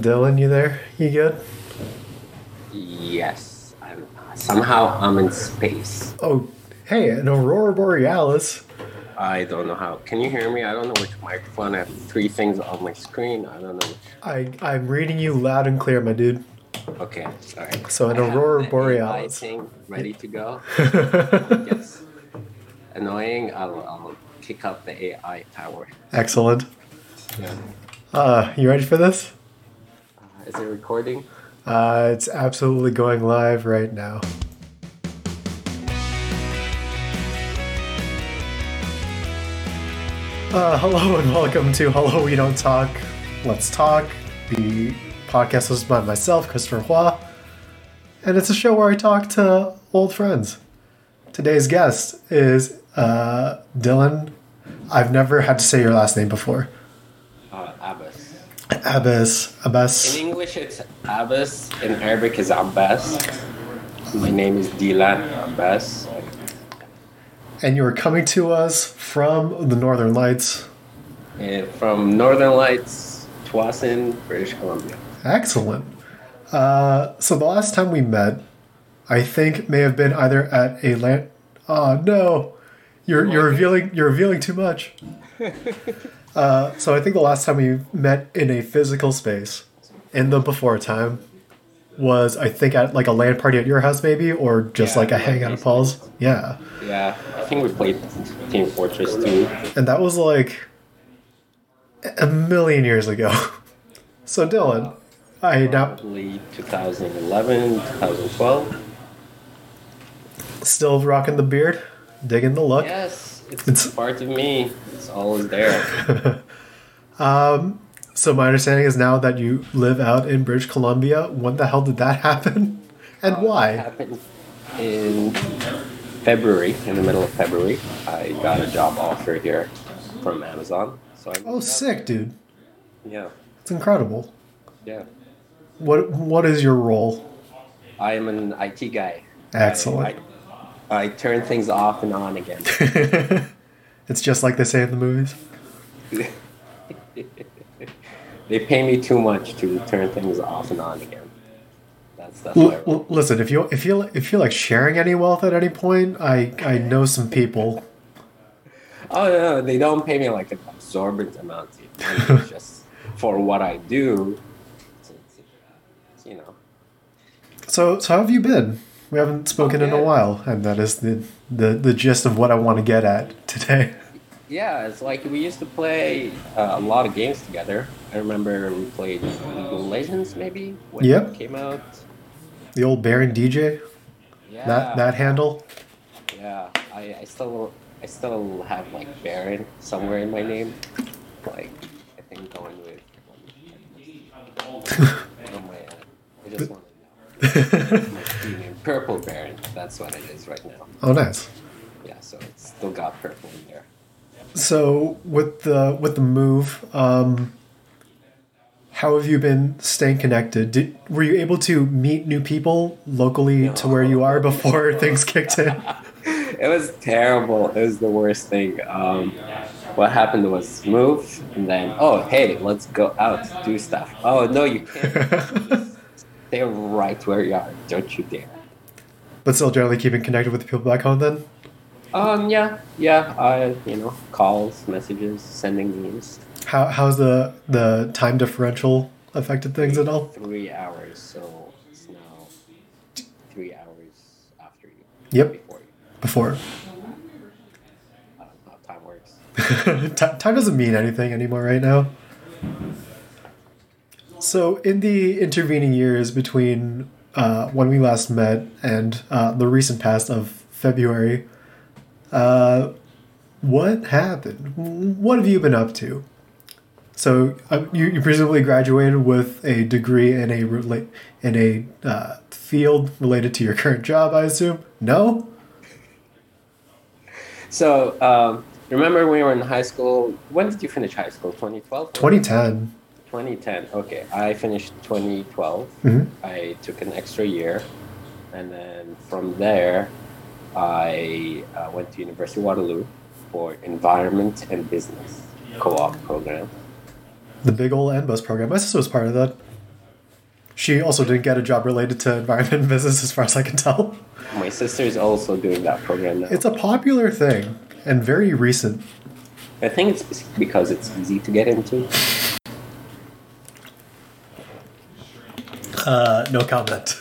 Dylan, you there? You good? Yes. I'm, somehow I'm in space. Oh, hey, an aurora borealis. I don't know how. Can you hear me? I don't know which microphone. I have three things on my screen. I don't know. Which. I I'm reading you loud and clear, my dude. Okay, all right. So an I aurora borealis. thing ready to go. Yes. Annoying. I'll, I'll kick up the AI power. Excellent. Yeah. Uh, you ready for this? Is it recording? Uh, it's absolutely going live right now. Uh, hello and welcome to Hello We Don't Talk, Let's Talk, the podcast hosted by myself, Christopher Hua, and it's a show where I talk to old friends. Today's guest is uh, Dylan. I've never had to say your last name before. Uh, Abbas. Abbas, Abbas. In English, it's Abbas. In Arabic, is Abbas. My name is Dylan Abbas. and you are coming to us from the Northern Lights. And from Northern Lights, Tsawwassen, British Columbia. Excellent. Uh, so the last time we met, I think may have been either at a LAN. Oh no, you're you're revealing you're revealing too much. uh, so I think the last time we met in a physical space, in the before time, was I think at like a LAN party at your house maybe, or just Yeah, like a hangout at Paul's. Yeah, Yeah, I think we played Team Fortress 2. and that was like a million years ago. So Dylan, I now Probably 2011, 2012. still rocking the beard, digging the look. Yes, it's, It's- part of me. It's always there. Um, so my understanding is now that you live out in British Columbia. When the hell did that happen, and uh, It why? happened in February, in the middle of February. I got a job offer here from Amazon. So I Oh, sick, dude! Yeah, It's incredible. yeah. What What is your role? I am an IT guy. Excellent. I, I, I turn things off and on again. it's just like they say in the movies. they pay me too much to turn things off and on again. That's that's L- why. l- listen, if you if you if you like sharing any wealth at any point, I I know some people. Oh no, they don't pay me like an absorbent amount. It's just for what I do. It's, it's, it's, you know. So so how have you been? We haven't spoken in a while, and that is the the the gist of what I want to get at today. Yeah, it's like we used to play uh, a lot of games together. I remember we played League of Legends maybe when Yep. it came out. The old Baron DJ, Yeah, that that handle. Yeah, I, I still I still have like Baron somewhere in my name. Like I think going with. oh my! I just want to know. My team name, Purple Baron. That's what it is right now. Oh, nice. Yeah, so it's still got purple in there. So with the with the move, um, how have you been staying connected? Did, were you able to meet new people locally to where you are before things kicked in? It was terrible. It was the worst thing. Um, what happened was move, and then oh hey, let's go out do stuff. Oh no, you can't. Stay right where you are. Don't you dare. But still generally keeping connected with the people back home then? Um, yeah, yeah. I, you know, calls, messages, sending memes. How how's the the time differential affected things at all? Three hours, so it's now three hours after you. Yep. Before you. Before. I don't know how time works. Time doesn't mean anything anymore right now. So, in the intervening years between uh, when we last met and uh, the recent past of February, uh, what happened? What have you been up to? So, uh, you, you presumably graduated with a degree in a rela- in a uh, field related to your current job, I assume. No. So, um, remember when we were in high school? When did you finish high school? 2012? 2010. 2010. Okay, I finished 2012. Mhm. I took an extra year, and then from there, I uh, went to University of Waterloo for Environment and Business co-op program. The big old ENBUS program. My sister was part of that. she also didn't get a job related to environment and business, as far as I can tell. My sister is also doing that program now. It's a popular thing and very recent. I think it's because it's easy to get into. Uh, no comment.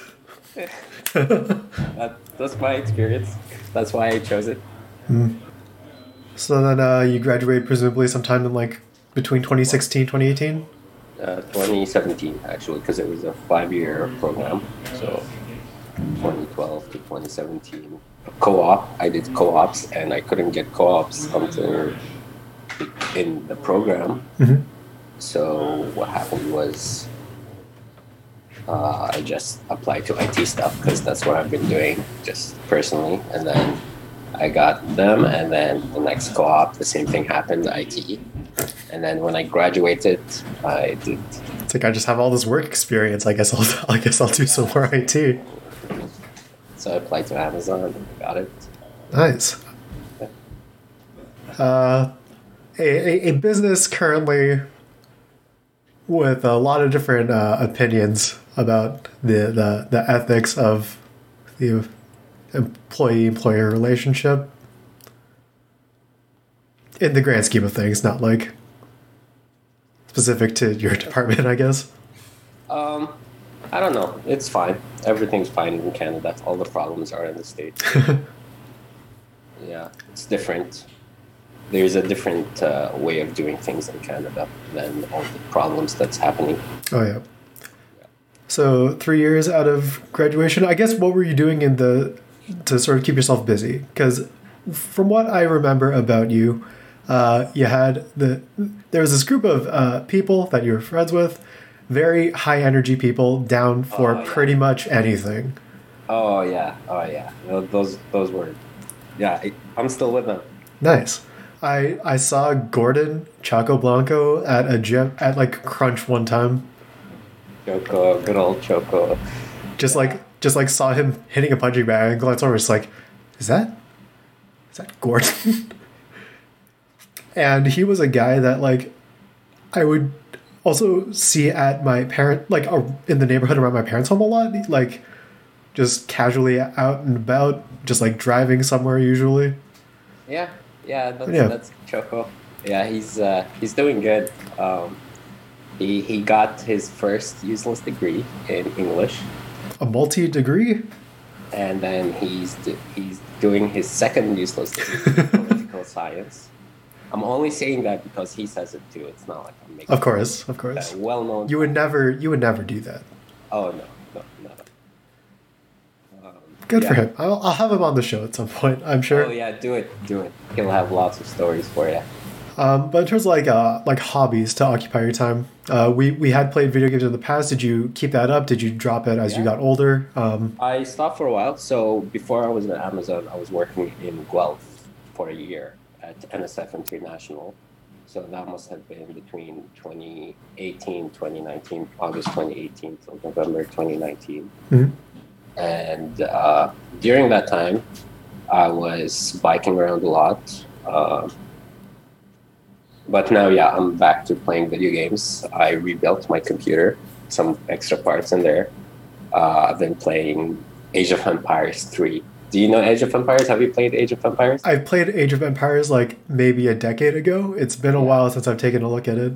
That, that's my experience. That's why I chose it. So then uh, you graduated presumably sometime in like between 2016 2018? Uh, 2017 actually, because it was a five-year program. So 2012 to 2017. Co-op. I did co-ops, and I couldn't get co-ops until in the program. Mhm. So what happened was. Uh, I just applied to IT stuff because that's what I've been doing just personally, and then I got them, and then the next co-op, the same thing happened, IT, and then when I graduated, I did It's like I just have all this work experience. I guess I'll I guess I'll do some more IT. so I applied to Amazon and got it. Nice. Uh, a, a, a business currently with a lot of different uh, opinions about the, the, the ethics of the employee employer relationship in the grand scheme of things, not like specific to your department, I guess. Um, I don't know. It's fine. Everything's fine in Canada. All the problems are in the states. yeah, it's different. There's a different uh, way of doing things in Canada than all the problems that's happening. Oh yeah. So three years out of graduation, I guess. What were you doing in the to sort of keep yourself busy? Because from what I remember about you, uh, you had the there was this group of uh, people that you were friends with, very high energy people, down for Oh, yeah. pretty much anything. Oh yeah, oh yeah. Those those were, yeah. I'm still with them. Nice. I I saw Gordon Chaco Blanco at a gym at like Crunch one time. Choco, good old Choco. just like just like saw him hitting a punching bag and glanced over it's like is that is that gordon and he was a guy that like i would also see at my parent like uh, in the neighborhood around my parents home a lot like just casually out and about just like driving somewhere usually Yeah, yeah, that's, Yeah. that's Choco. Yeah, he's uh, he's doing good. Um, he he got his first useless degree in English, a multi degree and then he's do, he's doing his second useless degree in political science. I'm only saying that because he says it too. It's not like I'm making of course of course well-known. you would never you would never do that Oh no, no, no. Um, good for him I'll, I'll have him on the show at some point i'm sure Oh yeah, do it, do it. He'll have lots of stories for you. Um, but in terms of like uh, like hobbies to occupy your time, uh, we we had played video games in the past. Did you keep that up? Did you drop it as you got older? Um, I stopped for a while. So before I was at Amazon, I was working in Guelph for a year at NSF International. So that must have been between 2018, 2019, August 2018 till November 2019. Mhm. And uh, during that time, I was biking around a lot. But now, yeah, I'm back to playing video games. I rebuilt my computer, some extra parts in there. Uh, I've been playing Age of Empires 3. Do you know Age of Empires? Have you played Age of Empires? I've played Age of Empires like maybe a decade ago. It's been a while since I've taken a look at it.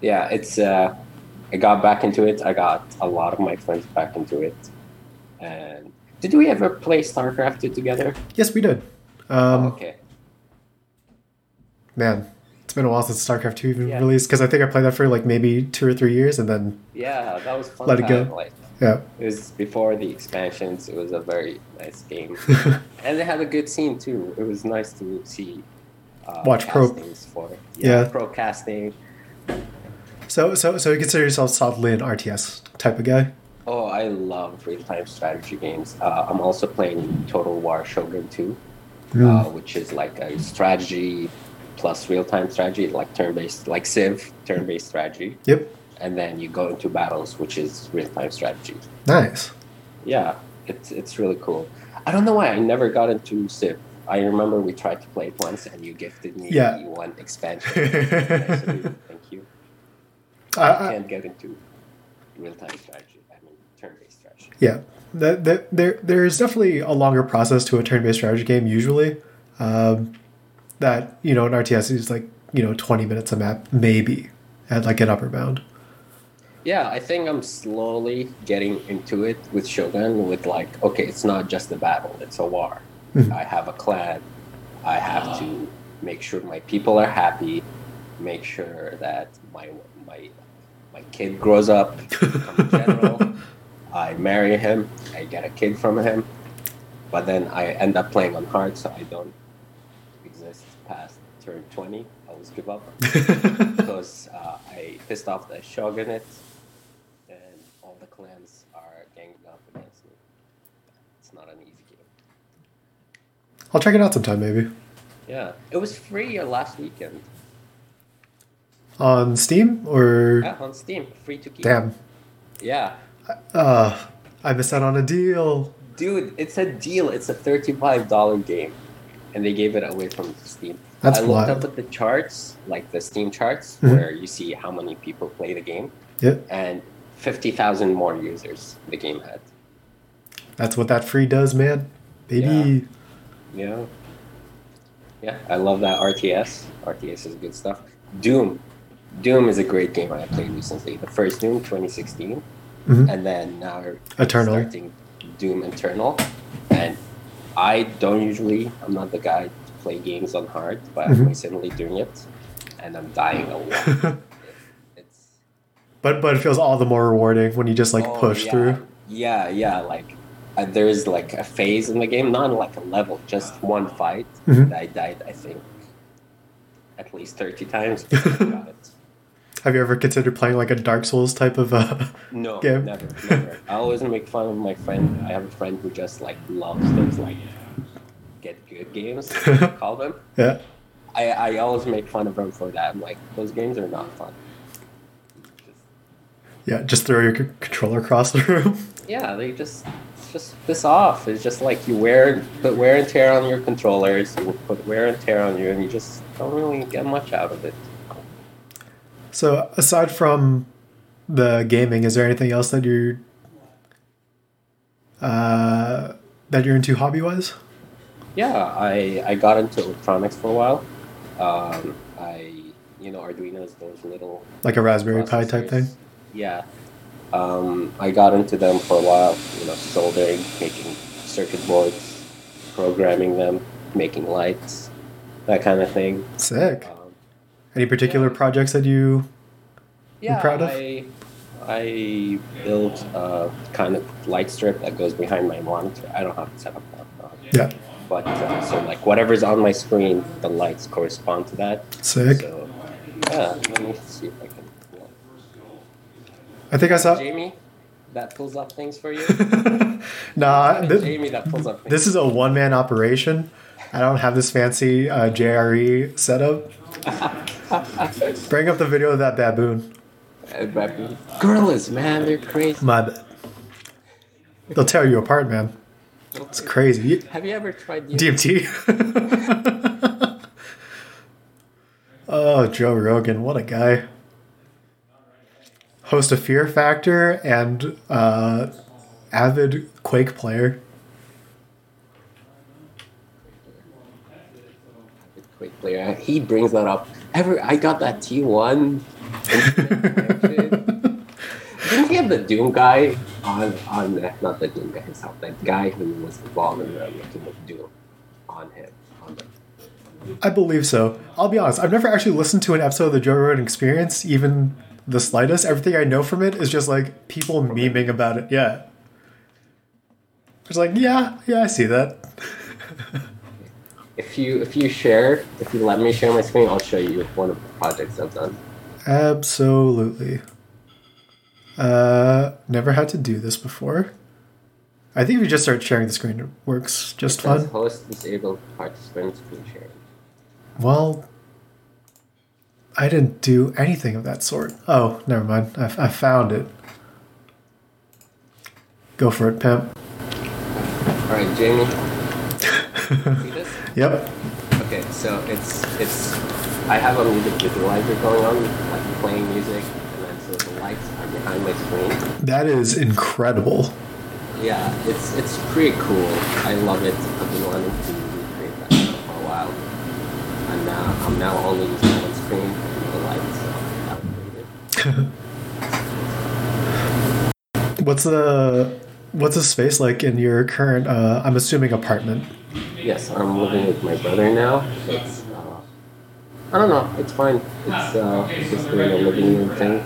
Yeah, it's. Uh, I got back into it. I got a lot of my friends back into it. And did we ever play StarCraft 2 together? Yes, we did. Um, oh, okay. Man, been a while since StarCraft Two even Yeah. released because I think I played that for like maybe two or three years, and then Yeah, that was fun. Let it go. Like, yeah, it was before the expansions. It was a very nice game, and they had a good scene too. It was nice to see. Uh, Watch pro- for Yeah. pro casting. so so so you consider yourself solidly an RTS type of guy. Oh, I love real time strategy games. Uh, I'm also playing Total War Shogun 2, Hmm. uh, which is like a strategy plus real time strategy, like turn based, like Civ, turn based strategy. Yep, And then you go into battles, which is real time strategy. nice. Yeah, it's, it's really cool. I don't know why I never got into Civ. I remember we tried to play it once and you gifted me Yeah. one expansion. Nice of you. Thank you. I, I I, can't get into real time strategy. I mean, turn-based strategy. Yeah, that, that, there there's definitely a longer process to a turn-based strategy game usually. Um, that you know an RTS is like you know 20 minutes a map maybe at like an upper bound. Yeah, I think I'm slowly getting into it with Shogun. With like, okay, it's not just a battle; it's a war. Mhm. I have a clan. I have to make sure my people are happy. Make sure that my my my kid grows up, become a general. I marry him. I get a kid from him. But then I end up playing on hard, so I don't turn twenty. I always give up because uh, I pissed off the shogunate, and all the clans are ganging up against me. It's not an easy game. I'll check it out sometime maybe Yeah, it was free last weekend on Steam or yeah, on Steam, free to keep. damn. Yeah, Uh, I missed out on a deal. dude, it's a deal. It's a thirty-five dollar game, and they gave it away from Steam. That's I looked up at the charts, like the Steam charts, Mhm. where you see how many people play the game, Yeah, and fifty thousand more users the game had. that's what that free does, man. Baby. Yeah. Yeah, I love that RTS. RTS is good stuff. Doom. Doom is a great game I played recently. The first Doom, 2016, Mhm. and then now Eternal. starting Doom Eternal. And I don't usually, I'm not the guy play games on hard, but Mhm. I'm recently doing it, and I'm dying a lot. it's but but it feels all the more rewarding when you just like Oh, push yeah. through. Yeah, yeah, like uh, there's like a phase in the game, not like a level, just one fight Mhm. that I died, I think, at least 30 times before I got it. Have you ever considered playing like a Dark Souls type of? Uh, No, Game. never, never. I always make fun of my friend. I have a friend who just like loves those like good games, call them. yeah. I, I always make fun of them for that. I'm like, those games are not fun. Just, Yeah, just throw your c- controller across the room. yeah, they just it's just piss off. It's just like you wear put wear and tear on your controllers, you put wear and tear on you, and you just don't really get much out of it. So aside from the gaming, is there anything else that you're uh, that you're into hobby wise? Yeah, I I got into electronics for a while. Um, I you know Arduino's those little Like a Raspberry Pi type thing? Yeah. Um, I got into them for a while, you know, soldering, making circuit boards, programming them, making lights, that kind of thing. Sick. Um, Any particular yeah. projects that you yeah, proud of? I, I built a kind of light strip that goes behind my monitor. I don't have to set up now. uh, Yeah. But uh, so like whatever's on my screen, the lights correspond to that. sick? So yeah, let me see if I can. yeah. I think I saw Jamie, that pulls up things for you. Nah, thi- Jamie, that pulls up. Things. this is a one man operation. I don't have this fancy uh, JRE setup. Bring up the video of that baboon. Uh, baboon. Gorillas, man, they're crazy. My bad. They'll tear you apart, man. It's crazy. Have you ever tried using DMT. oh, Joe Rogan, what a guy. Host of Fear Factor and uh, avid Quake player. Quick player? He brings that up. Ever? I got that T one. Didn't he have the Doom guy on on the, not the Doom guy himself, that guy who was involved in the making of Doom on him on the I believe so. I'll be honest, I've never actually listened to an episode of the Joe Rogan Experience, even the slightest. Everything I know from it is just like people memeing about it. Yeah. It's like, yeah, yeah, I see that. If you if you share, if you let me share my screen, I'll show you one of the projects I've done. Absolutely. Uh, never had to do this before. I think if you just start sharing the screen, it works just It fine. Host disabled participant screen sharing. Well, I didn't do anything of that sort. Oh, never mind. I, I found it. Go for it, pimp. All right, Jamie. See this? Yep. Okay, so it's it's I have a music visualizer going on, like playing music and then so the lights are behind my screen. That is incredible. Yeah, it's it's pretty cool. I love it. I've been wanting to recreate that for a while. I'm now I'm now only using one screen and the lights, so that was pretty good. What's the what's the space like in your current? Uh, I'm assuming apartment. Yes, I'm living with my brother now. It's uh, I don't know. It's fine. It's uh, just doing a living room thing.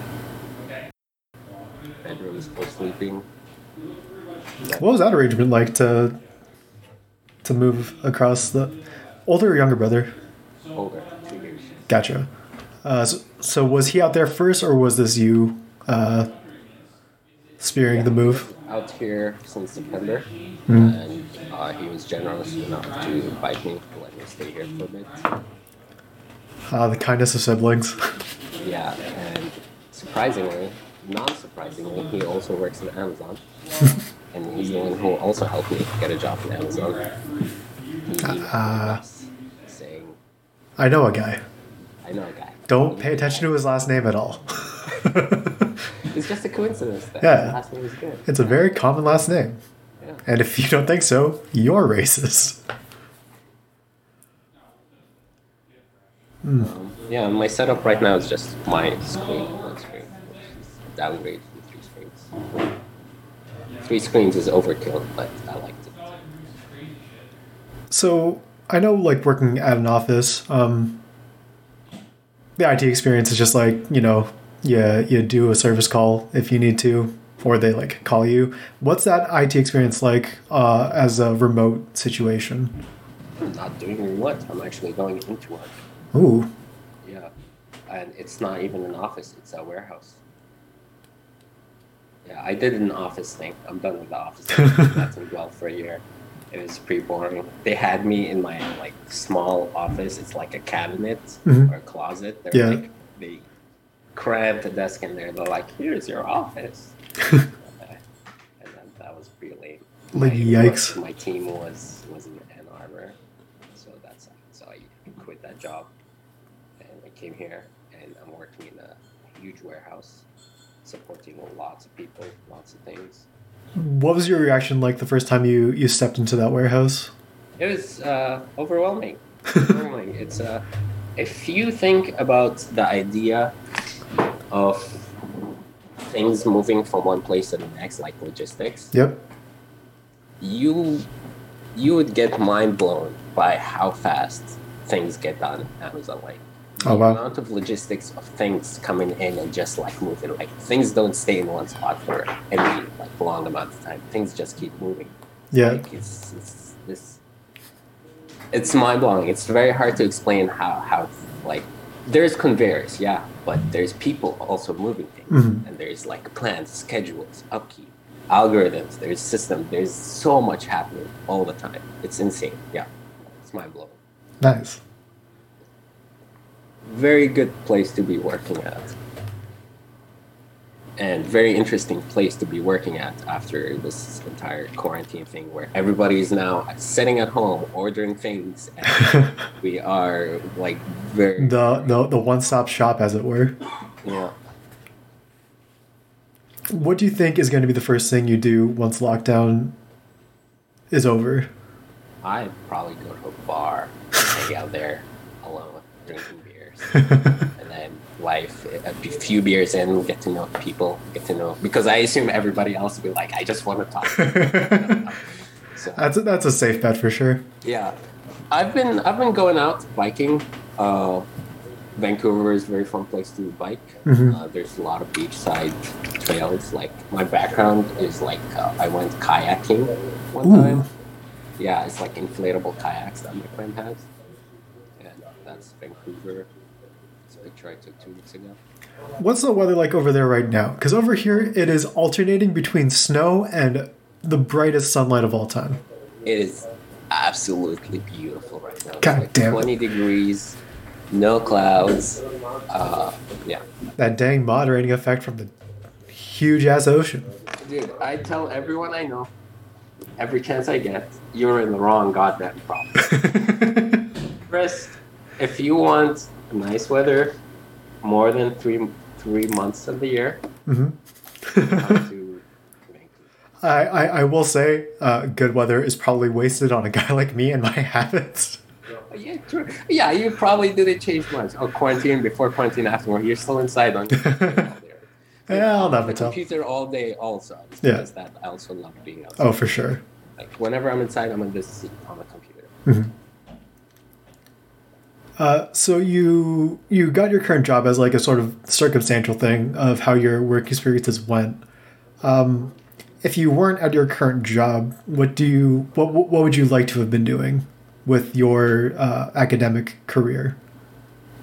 Sleeping. What was that arrangement like to to move across the older or younger brother? Older, two years. Gotcha. Uh, so, so was he out there first, or was this you uh, spearing the move? Out here since September, and uh, he was generous enough to invite me to let me stay here for a bit. Uh, the kindness of siblings. Yeah, and surprisingly, non-surprisingly, he also works at Amazon, and he's the one who also helped me get a job at Amazon. Was saying, I know a guy. "I know a guy." Don't pay attention to his last name at all. It's just a coincidence that Yeah. his last name is good. it's a very common last name. Yeah. And if you don't think so, you're racist. Um, yeah, my setup right now is just my screen, one screen, which is downgrade from three screens. Three screens is overkill, but I liked it. So I know, like working at an office, um, the IT experience is just like you know, you you do a service call if you need to, or they like call you. What's that IT experience like uh, as a remote situation? I'm not doing what? I'm actually going into work. Ooh, Yeah, and it's not even an office; it's a warehouse. Yeah, I did an office thing. I'm done with the office. That's in Guelph for a year. It was pretty boring. They had me in my like small office. It's like a cabinet Mhm. or a closet. They're Yeah. like they cramped a desk in there. They're like, "Here's your office," and then that was pretty lame. Like, My- yikes. My team was was in Ann Arbor, so that's so I quit that job and I came here and I'm working in a huge warehouse, supporting lots of people, lots of things. what was your reaction like the first time you you stepped into that warehouse? It was uh, overwhelming. overwhelming. It's uh, if you think about the idea of things moving from one place to the next, like logistics, Yep. you you would get mind blown by how fast things get done at Amazon. Like Oh, the wow. amount of logistics of things coming in and just like moving. Like things don't stay in one spot for any like long amount of time. Things just keep moving. Yeah. Like it's it's this. It's mind blowing. It's very hard to explain how how like there's conveyors, yeah, but there's people also moving things, Mhm. and there's like plans, schedules, upkeep, algorithms. There's systems. There's so much happening all the time. It's insane. Yeah, it's mind blowing. Nice. Very good place to be working at. And very interesting place to be working at after this entire quarantine thing where everybody is now sitting at home ordering things and we are like very the the the one stop shop, as it were. yeah. What do you think is going to be the first thing you do once lockdown is over? I'd probably go to a bar, and hang out there alone, drinking. and then life a few beers in get to know people get to know because i assume everybody else will be like i just want to talk so that's a, that's a safe bet for sure. yeah. I've been i've been going out biking. Uh vancouver is a very fun place to bike. Mhm. uh, there's a lot of beachside trails. Like my background is like uh, i went kayaking one Ooh. time. Yeah it's like inflatable kayaks that my friend has. And that's vancouver picture i took two weeks ago What's the weather like over there right now? Because over here it is alternating between snow and the brightest sunlight of all time. It is absolutely beautiful right now. It's God like damn it. 20 degrees, no clouds. Uh, yeah. That dang moderating effect from the huge ass ocean. Dude, I tell everyone I know, every chance I get, you're in the wrong goddamn problem. Chris, if you want nice weather, more than three three months of the year. hmm Vancouver. I, I, I will say, uh, good weather is probably wasted on a guy like me and my habits. Yeah, true. Yeah, you probably didn't change much. Oh, quarantine before quarantine afterward. You're still inside on your computer all day. Yeah, I'll On never tell. computer all day also. Yeah. Because that I also love being outside. Oh, for sure. Like whenever I'm inside, I'm in this seat on the computer. Uh, so you you got your current job as like a sort of circumstantial thing of how your work experiences went. Um, if you weren't at your current job, what do you what what would you like to have been doing with your uh, academic career?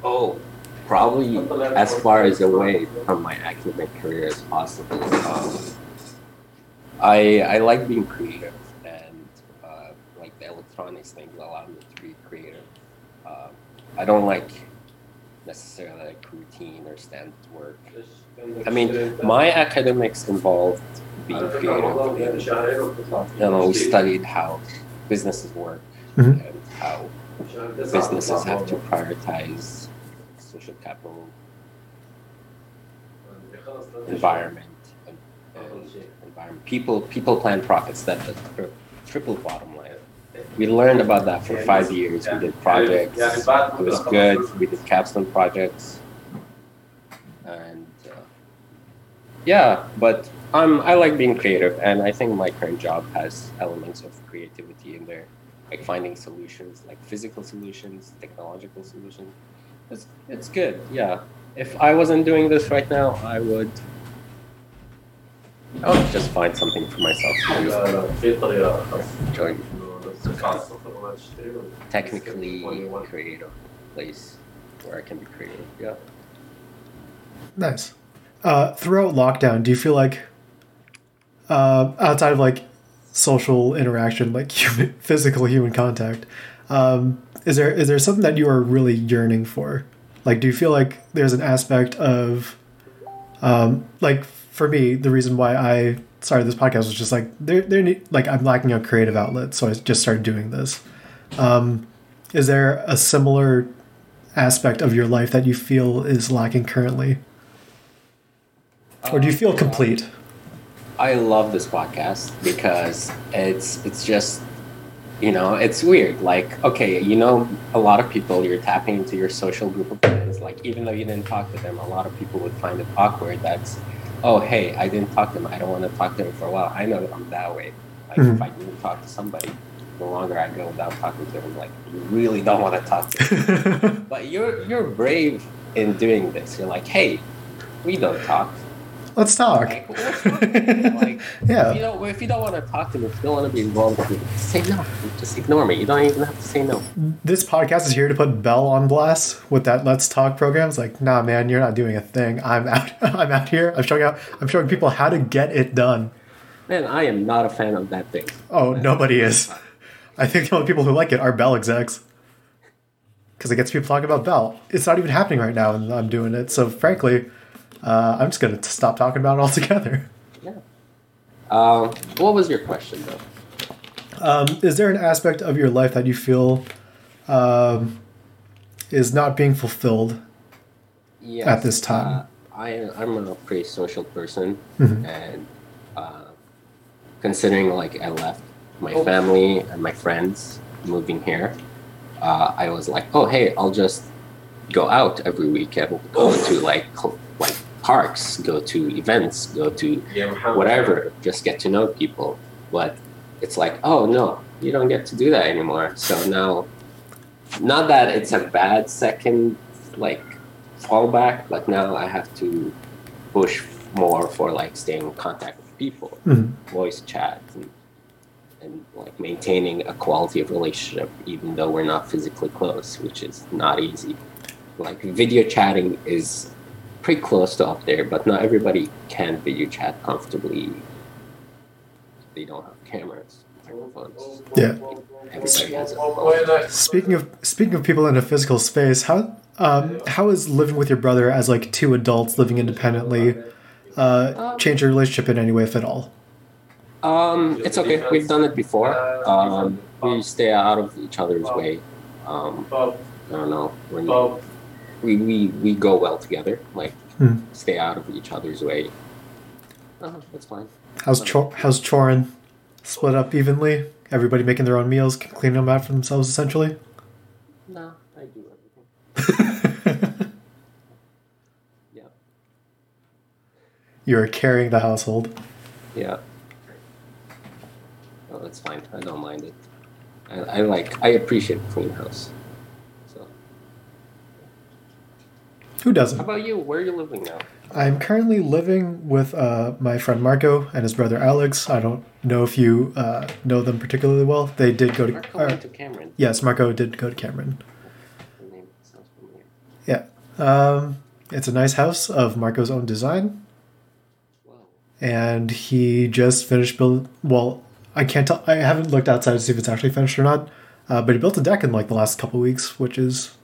Oh, probably as far as away from my academic career as possible. Um, I I like being creative, and uh, like the electronics things allow me to be creative. Um, I don't like necessarily like routine or standard work. I mean, my academics involved being creative. You know, we studied how businesses work Mhm. and how businesses have to prioritize social capital, environment, and, and environment. People people planet profits. That's the triple bottom line. We learned about that for five years. We did projects. It was good. We did capstone projects, and uh, yeah. But um, I like being creative, and I think my current job has elements of creativity in there like finding solutions, like physical solutions, technological solutions. It's it's good, yeah. If I wasn't doing this right now, I would. I would just find something for myself to do. Join technically creative place where I can be creative. Yeah. Nice. Uh, throughout lockdown, do you feel like uh, outside of like social interaction, like human, physical human contact, um, is there is there something that you are really yearning for? Like, do you feel like there's an aspect of, um, like for me, the reason why I started this podcast was just like there there need, like I'm lacking a creative outlet, so I just started doing this. Um, is there a similar aspect of your life that you feel is lacking currently? Or do you feel complete? I love this podcast because it's it's just you know it's weird like okay you know a lot of people you're tapping into your social group of friends like even though you didn't talk to them a lot of people would find it awkward that's oh hey I didn't talk to them I don't want to talk to them for a while. I know that I'm that way. Like Mhm. if I didn't talk to somebody the longer I go without talking to them like you really don't want to talk to them but you're you're brave in doing this. You're like hey we don't talk Let's talk. like, like if you yeah. don't if you don't want to talk to me, if you don't want to be involved with me, just say no. Just ignore me. You don't even have to say no. This podcast is here to put Bell on blast with that Let's Talk program. It's like, nah, man, you're not doing a thing. I'm out. I'm out here. I'm showing out. I'm showing people how to get it done. Man, I am not a fan of that thing. Oh, nobody is. I think the only people who like it are Bell execs. Because it gets people talking about Bell. It's not even happening right now, and I'm doing it. So, frankly, uh, I'm just going to stop talking about it altogether. Yeah. Um, what was your question though? Um, is there an aspect of your life that you feel um, is not being fulfilled? Yes, At this time. uh, I I'm a pretty social person, Mhm. and uh, considering like I left my family and my friends moving here, uh, I was like, oh hey, I'll just go out every weekend, go to like cl- like parks, go to events, go to whatever, just get to know people. But it's like, oh no, you don't get to do that anymore. So now, not that it's a bad second like fallback, but now I have to push more for like staying in contact with people, Mhm. voice chat, and, and like maintaining a quality of relationship, even though we're not physically close, which is not easy. Like video chatting is pretty close to up there, but not everybody can video chat comfortably. They don't have cameras, microphones. Yeah. Everybody has a phone. Speaking of speaking of people in a physical space, how um, how is living with your brother as like two adults living independently uh, change your relationship in any way, if at all? Um, it's okay. We've done it before. Um, we stay out of each other's way. Um, I don't know. We're, we, we we go well together. Like Hmm. stay out of each other's way. Oh, that's fine. How's chor- how's chorin? Split up evenly. Everybody making their own meals, cleaning them out for themselves, essentially. No, I do everything. Yeah, You're carrying the household. yeah. Oh, that's fine. I don't mind it. I, I like. I appreciate clean house. So, Who doesn't? How about you? Where are you living now? I'm currently living with uh, my friend Marco and his brother Alex. I don't know if you uh, know them particularly well. They did go to. Marco uh, went to Cameron. yes, Marco did go to Cameron. The name sounds familiar. Yeah. Um, it's a nice house of Marco's own design, Wow. and he just finished build. Well, I can't tell. I haven't looked outside to see if it's actually finished or not. Uh, but he built a deck in like the last couple weeks, which is,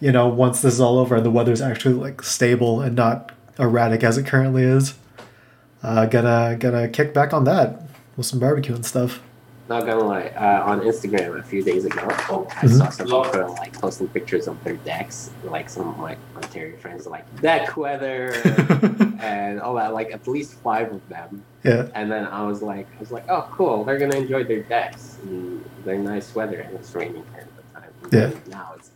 you know, once this is all over and the weather's actually like stable and not erratic as it currently is, uh, gonna gonna kick back on that with some barbecue and stuff. Not gonna lie, uh, on Instagram a few days ago, Oh. I saw some people like posting pictures of their decks. Like some of my Ontario friends, like deck weather and all that. Like at least five of them. yeah, And then I was like, I was like, oh cool, they're gonna enjoy their decks. And they're nice weather, and it's raining here at the time. And Yeah. Now it's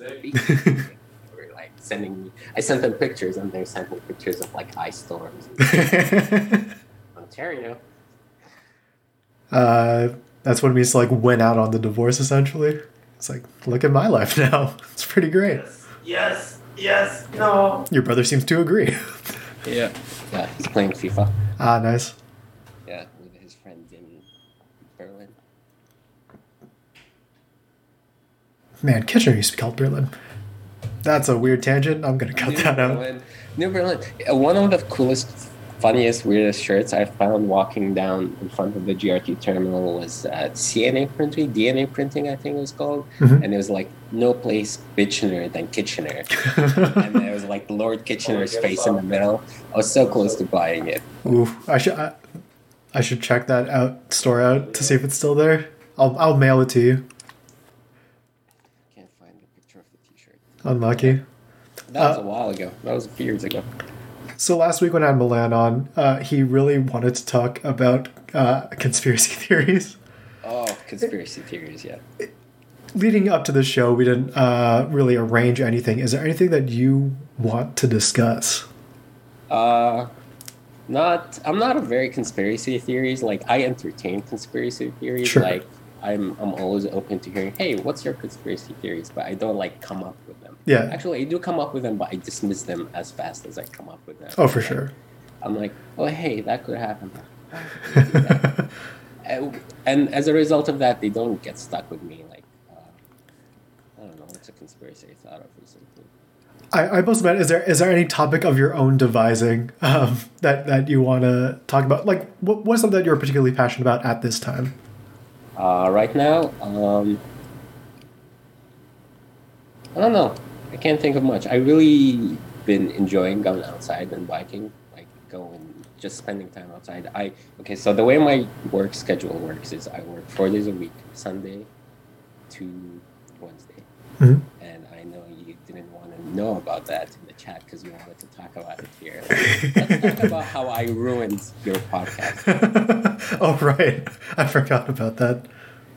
inverted. I was like, they were like sending me. I sent them pictures, and they sent me pictures of like ice storms. Ontario. uh, that's what it means to like win out on the divorce. Essentially, it's like look at my life now. It's pretty great. Yes, yes, no. Your brother seems to agree. Yeah. Yeah, he's playing FIFA. ah, nice. Yeah, with his friends in Berlin. Man, Kitchener used to be called Berlin. That's a weird tangent. I'm gonna cut New that out. New Berlin. Uh, One of the coolest, funniest, weirdest shirts I found walking down in front of the GRT terminal was uh, CNA printing, DNA printing, I think it was called. Mhm. And it was like, no place bitchener than Kitchener. and there was like Lord Kitchener's face in the middle. I was so close to buying it. Ooh, I should I, I should check that out store out to see if it's still there. I'll I'll mail it to you. Can't find a picture of the t-shirt. Unlucky. That was Uh, a while ago. That was a few years ago. So last week when I had Milan on, uh, he really wanted to talk about uh, conspiracy theories. Oh, conspiracy theories, yeah. Leading up to the show, we didn't uh, really arrange anything. Is there anything that you want to discuss? Uh, not. I'm not a very conspiracy theories. Like I entertain conspiracy theories. Sure. Like I'm. I'm always open to hearing. Hey, what's your conspiracy theories? But I don't like come up with them. Yeah. Actually, I do come up with them, but I dismiss them as fast as I come up with them. Oh, for Like, sure. I'm like, oh hey, that could happen. and, and as a result of that, they don't get stuck with me. Like, uh, I don't know. What's a conspiracy I thought of recently? I, I must admit, is there is there any topic of your own devising um, that that you want to talk about? Like, what what's something that you're particularly passionate about at this time? Uh, right now, um, I don't know. I can't think of much. I really been enjoying going outside and biking, like going, just spending time outside. I okay. So the way my work schedule works is I work four days a week, Sunday to Wednesday, Mhm. and I know you didn't want to know about that because you wanted to talk about it here. Let's talk about how I ruined your podcast. oh right, I forgot about that.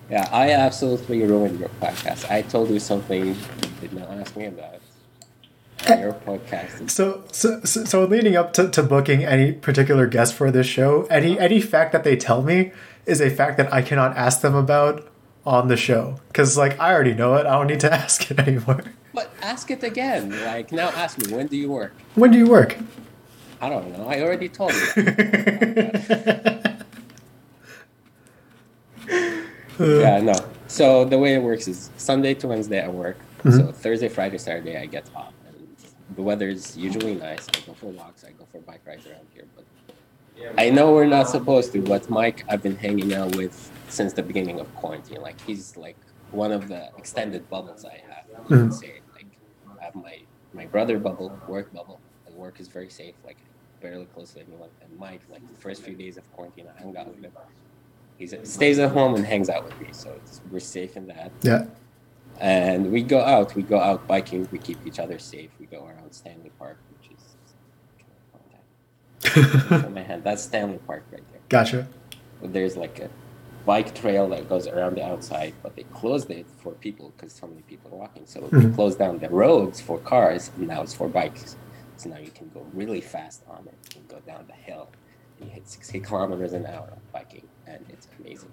Yeah, I absolutely ruined your podcast. I told you something you did not ask me about. And your podcast is So, so, so, so leading up to, to booking any particular guest for this show, any uh-huh. any fact that they tell me is a fact that I cannot ask them about on the show because like I already know it. I don't need to ask it anymore. But ask it again. Like now ask me, when do you work? When do you work? I don't know. I already told you. yeah, no. So the way it works is Sunday to Wednesday I work. Mm-hmm. So Thursday, Friday, Saturday I get off. And the weather is usually nice. I go for walks, I go for bike rides around here. But I know we're not supposed to, but Mike I've been hanging out with since the beginning of quarantine. Like he's like one of the extended bubbles I have. You can say like I have my my brother bubble, work bubble, and work is very safe. Like barely close to anyone. And Mike, like the first few days of quarantine, I hung out with him. He stays at home and hangs out with me, so it's, we're safe in that. Yeah. and we go out. We go out biking. We keep each other safe. We go around Stanley Park, which is on my hand. That's Stanley Park right there. Gotcha. There's like a bike trail that goes around the outside, but they closed it for people because so many people are walking. So they Mhm. closed down the roads for cars, and now it's for bikes. So now you can go really fast on it. You can go down the hill. and You hit 60 kilometers an hour biking, and it's amazing.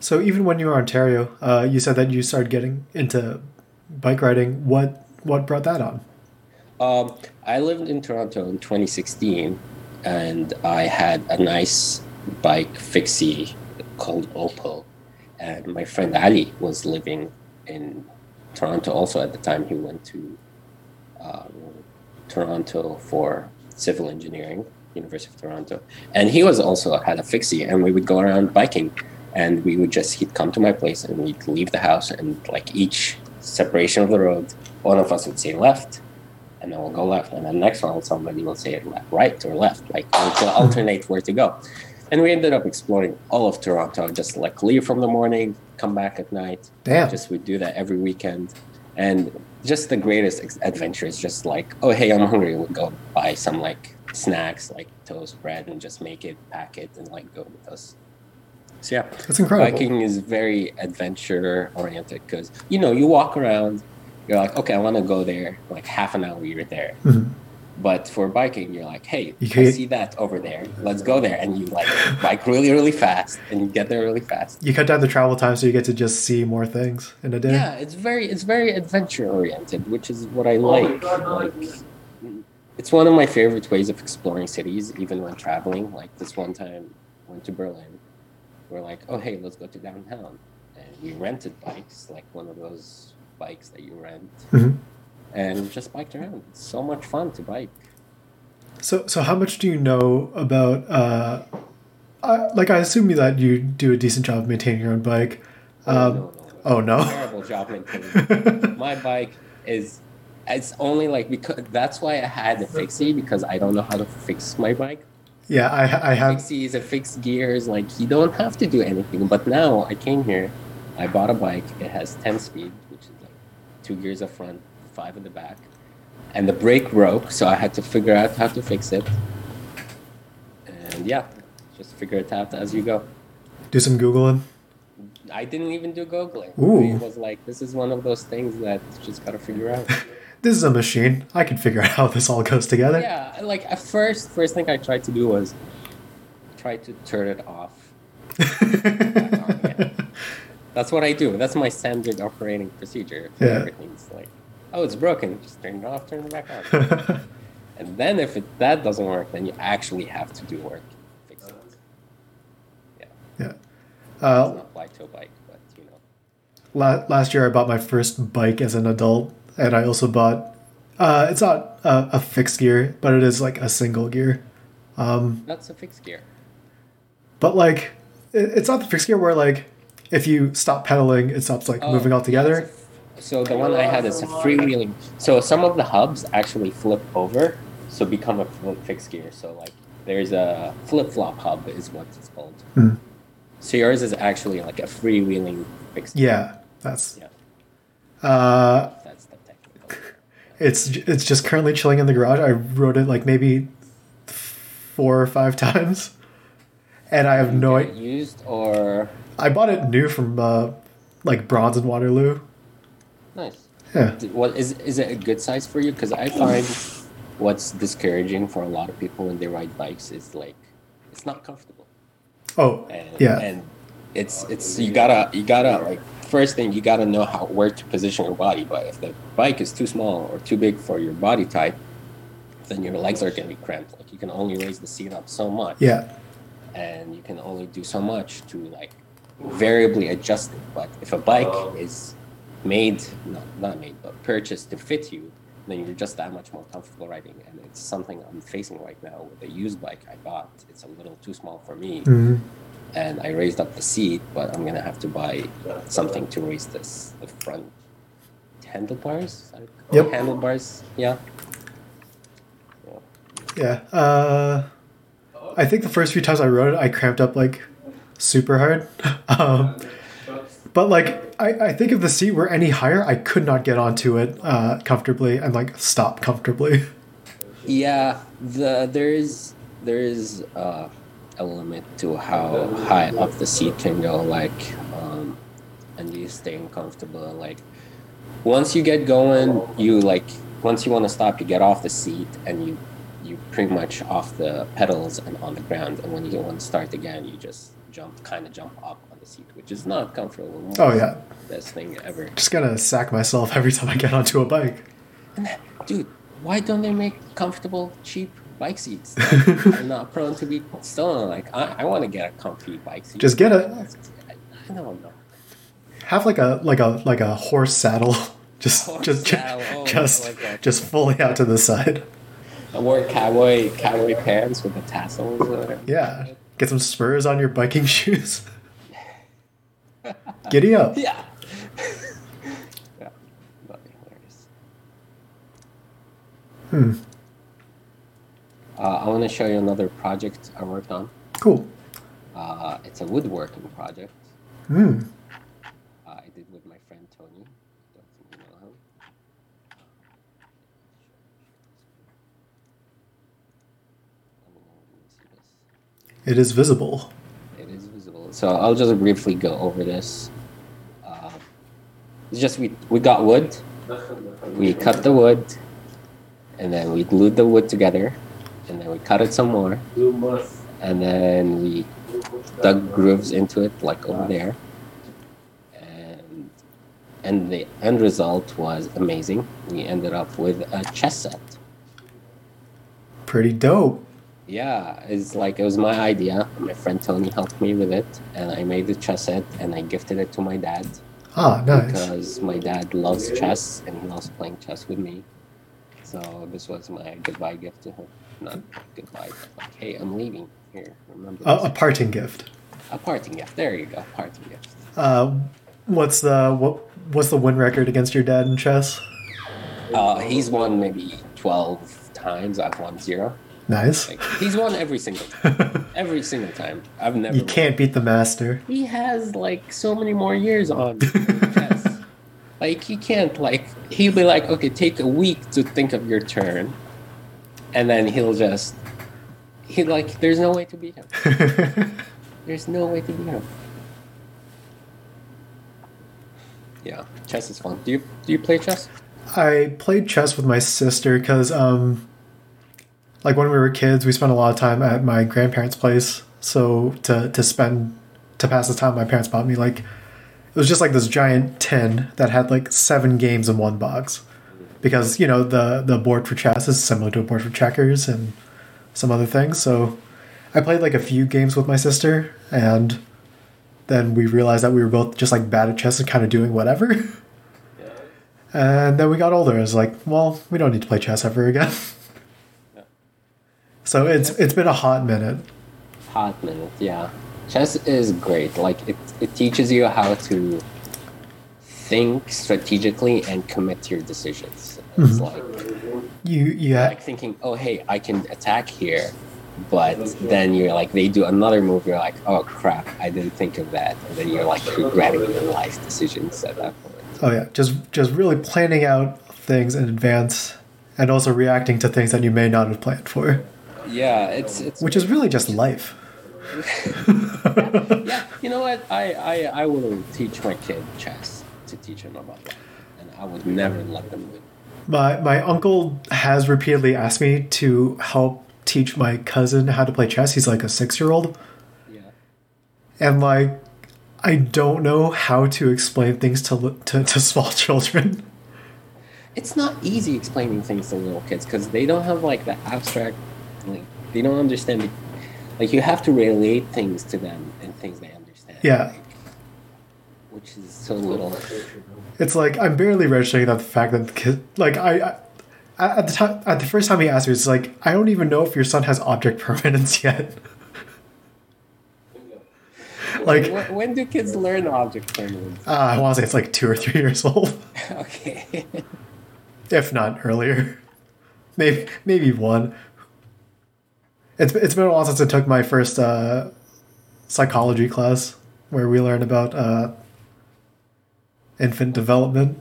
So even when you were in Ontario, uh, you said that you started getting into bike riding. What what brought that on? Um, I lived in Toronto in 2016, and I had a nice bike fixie called Opal. And my friend Ali was living in Toronto also at the time. He went to um, Toronto for civil engineering, University of Toronto, and he was also had a fixie, and we would go around biking, and we would just he'd come to my place, and we'd leave the house, and like each separation of the road, one of us would say left, and then we'll go left, and then next one somebody will say right or left, like we'll alternate where to go. And we ended up exploring all of Toronto, just like leave from the morning, come back at night. Damn. Just we do that every weekend, and just the greatest ex- adventure is just like, oh hey, I'm hungry. We'll go buy some like snacks, like toast bread, and just make it, pack it, and like go with us. So yeah, That's incredible. biking is very adventure oriented because you know you walk around, you're like, okay, I want to go there. Like half an hour, you're there. Mhm. But for biking, you're like, hey, I see that over there. Let's go there, and you like bike really, really fast, and you get there really fast. You cut down the travel time so you get to just see more things in a day. Yeah, it's very, it's very adventure oriented, which is what I like. Like, it's one of my favorite ways of exploring cities, even when traveling. Like this one time, went to Berlin. We're like, oh hey, let's go to downtown, and we rented bikes, like one of those bikes that you rent, Mhm. And just biked around. It's so much fun to bike. So so how much do you know about? Uh, I, like I assume that you do a decent job of maintaining your own bike. Um, no, no, oh no. terrible job maintaining. my bike is it's only like because that's why I had a fixie because I don't know how to fix my bike. yeah, I I have. Fixies and fixed gears, like you don't have to do anything. But now I came here, I bought a bike. It has 10 speed, which is like two gears up front, five in the back, and the brake broke, so I had to figure out how to fix it. And yeah, just figure it out as you go. Do some googling. I didn't even do googling. Ooh. It was like this is one of those things that you just gotta figure out. This is a machine. I can figure out how this all goes together. yeah, like at first, first thing I tried to do was try to turn it off. That's what I do. That's my standard operating procedure. for Yeah. Everything's like, oh, it's broken. Just turn it off, turn it back on. and then if it, that doesn't work, then you actually have to do work. Fix it. Yeah, yeah. it's Uh, not apply to a bike, but you know. la- last year I bought my first bike as an adult, and I also bought. Uh, it's not a, a fixed gear, but it is like a single gear. Um, That's a fixed gear. but like, it, it's not the fixed gear where like, if you stop pedaling, it stops like Oh, moving altogether. it's a- So the one I had is a freewheeling. So some of the hubs actually flip over, so become a fixed gear. So like there's a flip flop hub is what it's called. Hmm. So yours is actually like a freewheeling fixed gear. Yeah, that's. Yeah, Uh, that's the technical. it's it's just currently chilling in the garage. I rode it like maybe four or five times, and I have no. Get it used or I bought it new from uh, like Bronze and Waterloo. Nice. Yeah. D- What is is it a good size for you? Because I find what's discouraging for a lot of people when they ride bikes is like it's not comfortable. Oh, and, yeah. and it's it's you gotta you gotta like first thing you gotta know how where to position your body but if the bike is too small or too big for your body type then your legs are gonna be cramped like you can only raise the seat up so much yeah. and you can only do so much to like variably adjust it but if a bike oh. is made not, not made but purchased to fit you then you're just that much more comfortable riding and it's something i'm facing right now with a used bike i bought it's a little too small for me Mhm. and I raised up the seat, but I'm gonna have to buy something to raise this the front handlebars. Yep. Handlebars, yeah. yeah. Yeah. Uh, I think the first few times I rode it, I cramped up like super hard. um, But like, I, I think if the seat were any higher, I could not get onto it uh, comfortably and like stop comfortably. Yeah, the there is there is uh, a limit to how high up the seat can go. Like, um, and you staying comfortable. Like, once you get going, you like once you want to stop, you get off the seat and you you pretty much off the pedals and on the ground. And when you want to start again, you just jump, kind of jump up the seat, which is not comfortable. Oh yeah, best thing ever. just gonna sack myself every time I get onto a bike. Dude, why don't they make comfortable, cheap bike seats are not prone to be stolen? Like, I, I want to get a comfy bike seat. Just get a- I don't know. Have like a like a like a horse saddle. Just Horse just saddle, oh, just like just fully out to the side. I wore cowboy cowboy pants with the tassels. Yeah. Get some spurs on your biking shoes. Giddy up. Yeah. yeah. That'd be hilarious. Hmm. Uh, I want to show you another project I worked on. Cool. Uh, it's a woodworking project. Hmm. Uh, I did with my friend Tony. Don't you know him. Let me know when you see this. It is visible. It is visible. So I'll just briefly go over this. It's just we we got wood. We cut the wood, and then we glued the wood together, and then we cut it some more, and then we dug grooves into it like over there. And and the end result was amazing. We ended up with a chess set. Pretty dope. Yeah, it's like it was my idea. My friend Tony helped me with it, and I made the chess set and I gifted it to my dad Ah, nice. because my dad loves chess and he loves playing chess with me. So this was my goodbye gift to him. Not goodbye, but like, hey, I'm leaving. Here, remember A, a parting gift. a parting gift. There you go, parting gift. Uh, what's the what? What's the win record against your dad in chess? Uh, he's won maybe twelve times. I've won zero. Nice. Like he's won every single time. every single time. I've never. You won. can't beat the master. he has like so many more years on chess. Like you can't like he'll be like, okay, take a week to think of your turn, and then he'll just he like there's no way to beat him. There's no way to beat him. Yeah, chess is fun. Do you do you play chess? I played chess with my sister because, um, like when we were kids, we spent a lot of time at my grandparents' place. So to to spend to pass the time, my parents bought me like it was just like this giant tin that had like seven games in one box. Because you know the the board for chess is similar to a board for checkers and some other things. So I played like a few games with my sister, and then we realized that we were both just like bad at chess and kind of doing whatever. And then we got older. It was like, well, we don't need to play chess ever again. So it's it's been a hot minute. Hot minute, yeah. Chess is great. Like it, it teaches you how to think strategically and commit to your decisions. It's mm-hmm. like You yeah like thinking, oh hey, I can attack here, but then you're like they do another move, you're like, oh crap, I didn't think of that, and then you're like regretting your life decisions at that point. oh yeah just just really planning out things in advance and also reacting to things that you may not have planned for, Yeah, it's it's which is really just life. yeah. You know what? I I I will teach my kid chess to teach him about that, and I would never let them win. My my uncle has repeatedly asked me to help teach my cousin how to play chess. He's like a six year old. Yeah. and like I don't know how to explain things to to, to small children. it's not easy explaining things to little kids because they don't have like the abstract like they don't understand like you have to relate things to them and things they understand Yeah. like, which is so little It's like I'm barely registering that the fact that the kid like I, I at the time at the first time he asked me, it's like I don't even know if your son has object permanence yet. like uh, when, when do kids learn object permanence I want to say it's like two or three years old, okay if not earlier. Maybe maybe one. It's it's been a while since I took my first uh, psychology class where we learned about uh, infant development.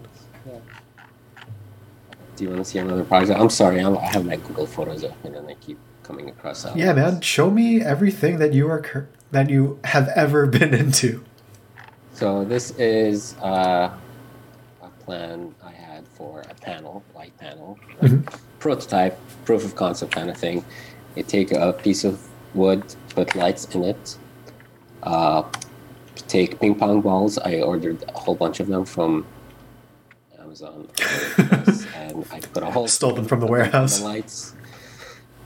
Do you want to see another project? I'm sorry, I'm, I have my Google Photos up and then I keep coming across. That. Yeah, man. Show me everything that you are cur- that you have ever been into. So this is uh, a plan I had for a panel, light panel, Mhm. prototype, proof of concept kind of thing. You take a piece of wood, put lights in it. Uh, take ping pong balls. I ordered a whole bunch of them from Amazon, and I put a whole Stole them from the warehouse. The lights,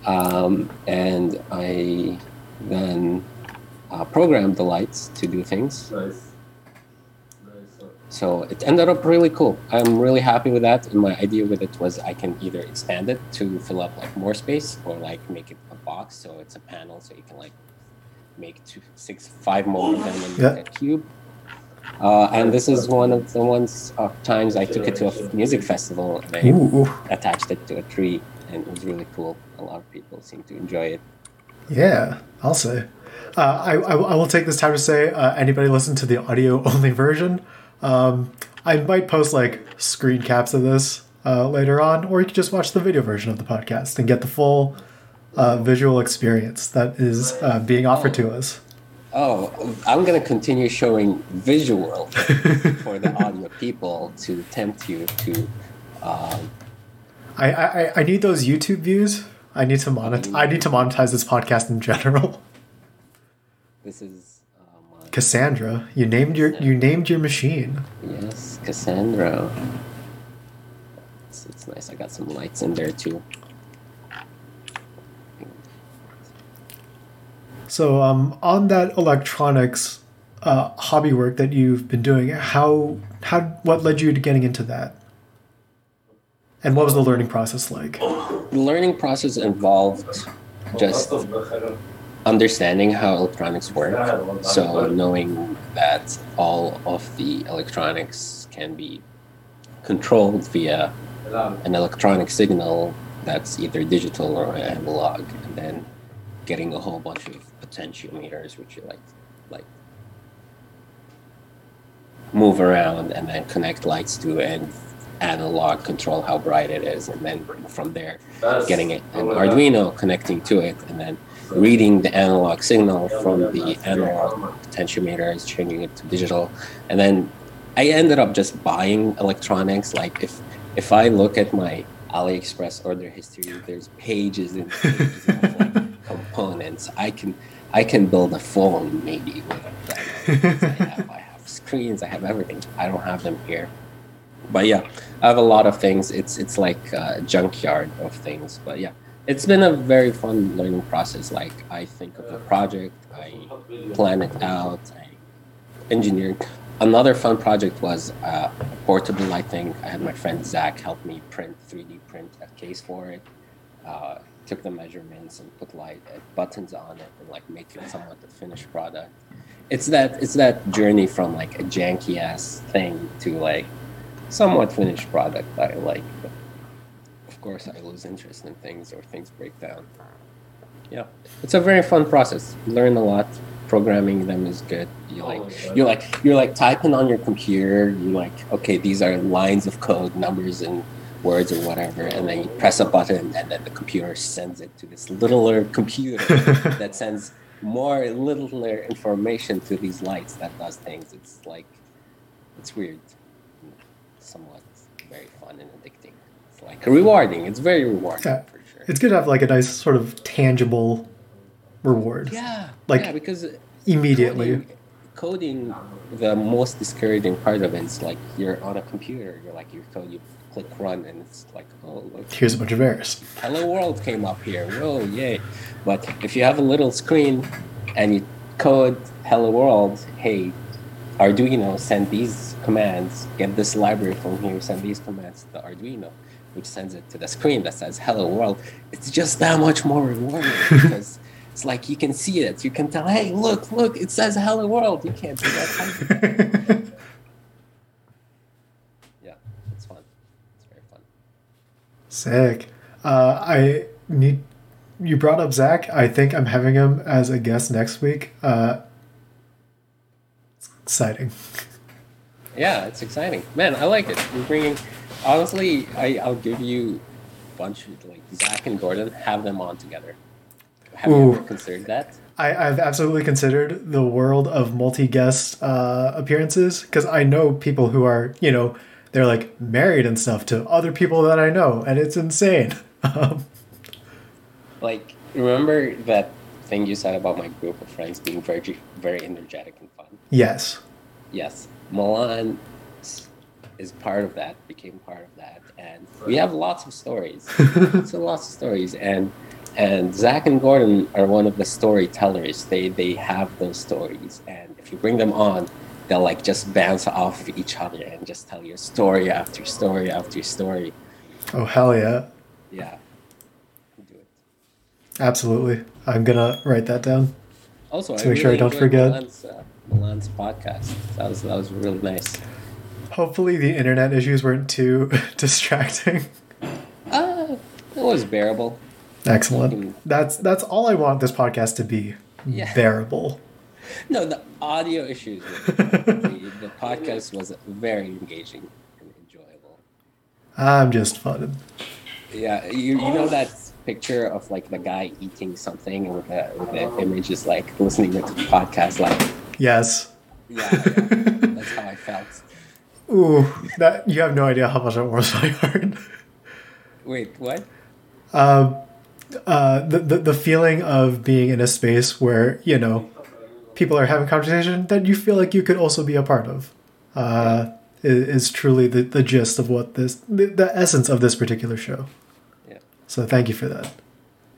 um, and I then uh, programmed the lights to do things. So it ended up really cool. I'm really happy with that. And my idea with it was I can either expand it to fill up like more space or like make it a box so it's a panel so you can like make two, six, five more of them and Yeah. make a cube. Uh, and this is one of the ones of times I took it to a music festival and I Ooh, attached it to a tree and it was really cool. A lot of people seem to enjoy it. yeah, I'll say. Uh, I, I, I will take this time to say, uh, anybody listen to the audio only version. Um, I might post like screen caps of this uh, later on, or you can just watch the video version of the podcast and get the full uh, visual experience that is uh, being offered to us. Oh, I'm gonna continue showing visual for the audio people to tempt you to. Um, I, I, I need those YouTube views. I need to monetize. I need to monetize this podcast in general. this is Cassandra, you named your you named your machine. yes, Cassandra. It's, it's nice. I got some lights in there too. So, um, on that electronics uh, hobby work that you've been doing, how how what led you to getting into that? And what was the learning process like? The learning process involved just understanding how electronics work. So knowing that all of the electronics can be controlled via an electronic signal that's either digital or analog, and then getting a whole bunch of potentiometers, which you like, like move around and then connect lights to and analog control how bright it is, and then from there getting it an Arduino connecting to it, and then reading the analog signal from the analog potentiometers, changing it to digital, and then I ended up just buying electronics. Like if if I look at my AliExpress order history, there's pages and pages of like components. I can I can build a phone maybe with I have. I have screens. I have everything. I don't have them here. But yeah, I have a lot of things. It's it's like a junkyard of things. But yeah, it's been a very fun learning process. Like I think of a project, I plan it out, I engineer. Another fun project was uh, portable lighting. I had my friend Zach help me print 3D print a case for it. Uh, took the measurements and put light uh, buttons on it and like make it somewhat a finished product. It's that it's that journey from like a janky ass thing to like somewhat finished product that I like. Of course, I lose interest in things or things break down. Yeah, it's a very fun process. You learn a lot. Programming them is good. You like you're like you're like typing on your computer. You like okay, these are lines of code, numbers and words or whatever, and then you press a button, and then the computer sends it to this littler computer that sends more littler information to these lights that does things. It's like it's weird, somewhat very fun and addicting. Like rewarding. It's very rewarding Yeah. for sure. It's good to have like a nice sort of tangible reward Yeah, Like, yeah, because immediately. coding, coding, the most discouraging part of it is like you're on a computer. You're like you code, you click run, and it's like oh look, Here's a bunch of errors. hello world came up here. Whoa, yay! But if you have a little screen and you code hello world, hey, Arduino, send these commands, get this library from here, send these commands to the Arduino, which sends it to the screen that says hello world. It's just that much more rewarding because it's like you can see it. You can tell, hey, look, look, it says hello world. You can't do that. yeah, it's fun. It's very fun. Sick. Uh, I need. You brought up Zach. I think I'm having him as a guest next week. Uh, it's exciting. Yeah, it's exciting, man. I like it. You're bringing. Honestly, I I'll give you a bunch of like Zach and Gordon. Have them on together. Have Ooh. you ever considered that? I, I've absolutely considered the world of multi-guest uh, appearances because I know people who are, you know, they're like married and stuff to other people that I know, and it's insane. Like, remember that thing you said about my group of friends being very very energetic and fun? yes. Yes, Milan is part of that, became part of that, and we have lots of stories. so lots of stories, and and Zach and Gordon are one of the storytellers. They they have those stories, and if you bring them on, they'll like just bounce off of each other and just tell you story after story after story. Oh hell yeah! Yeah, do it. Absolutely. I'm gonna write that down. Also, To make sure I don't forget. Milan's, uh, Milan's podcast. That was that was really nice. Hopefully the internet issues weren't too distracting. Uh, it was bearable. Excellent. That's that's all I want this podcast to be. Yeah. Bearable. No, the audio issues. Were, the, the podcast was very engaging and enjoyable. I'm just fun. Yeah, you, you know that picture of like the guy eating something with the, with the image is like listening to the podcast, like Yes. yeah, yeah that's how I felt. Ooh, that you have no idea how much that warms my heart. Wait, what? Um, uh, the, the the feeling of being in a space where you know people are having conversation that you feel like you could also be a part of, uh, is, is truly the, the gist of what this the, the essence of this particular show. Yeah. So thank you for that.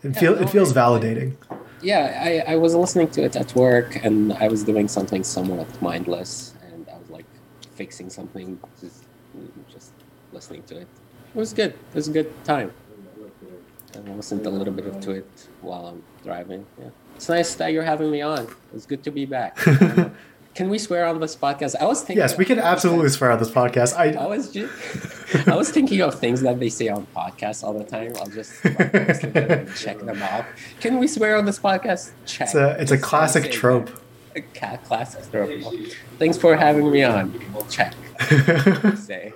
It Yeah, feel no, it feels validating. Yeah, I, I was listening to it at work and I was doing something somewhat mindless and I was like fixing something, just, just listening to it. It was good. It was a good time. I listened a little bit of to it while I'm driving. Yeah. It's nice that you're having me on. It's good to be back. Can we swear on this podcast? I was thinking. Yes, we can absolutely swear on this podcast. I I was just, I was thinking of things that they say on podcasts all the time. I'll just like, listen to them and check them out. Can we swear on this podcast? Check. it's a it's a classic trope. that. A ca- classic trope. Thanks for having me on. We'll Check. Say.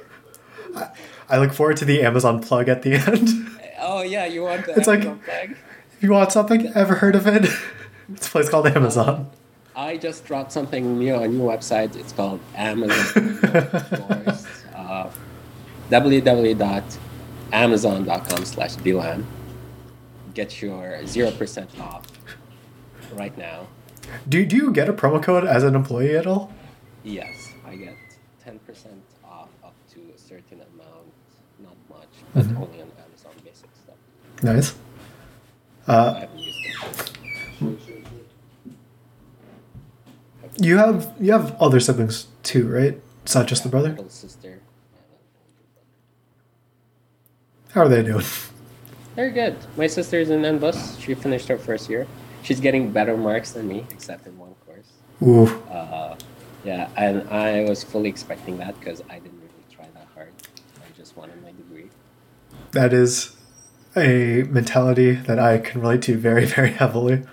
I look forward to the Amazon plug at the end. Oh yeah, you want the It's like- Amazon flag? if you want something, ever heard of it? It's a place called Amazon. I just dropped something new on new website. It's called Amazon. Forest. uh, www.amazon.com slash Dylan. Get your 0% off right now. Do do you get a promo code as an employee at all? Yes, I get 10% off up to a certain amount. Not much, but Mhm. only on Amazon basic stuff. Nice. I Uh, haven't used it. you have you have other siblings too, right? It's not just the brother. Little sister. and an older brother. How are they doing? They're good. My sister's in ENBUS. She finished her first year. She's getting better marks than me, except in one course. Ooh, Uh, yeah, and I was fully expecting that because I didn't really try that hard. I just wanted my degree. that is a mentality that I can relate to very very heavily.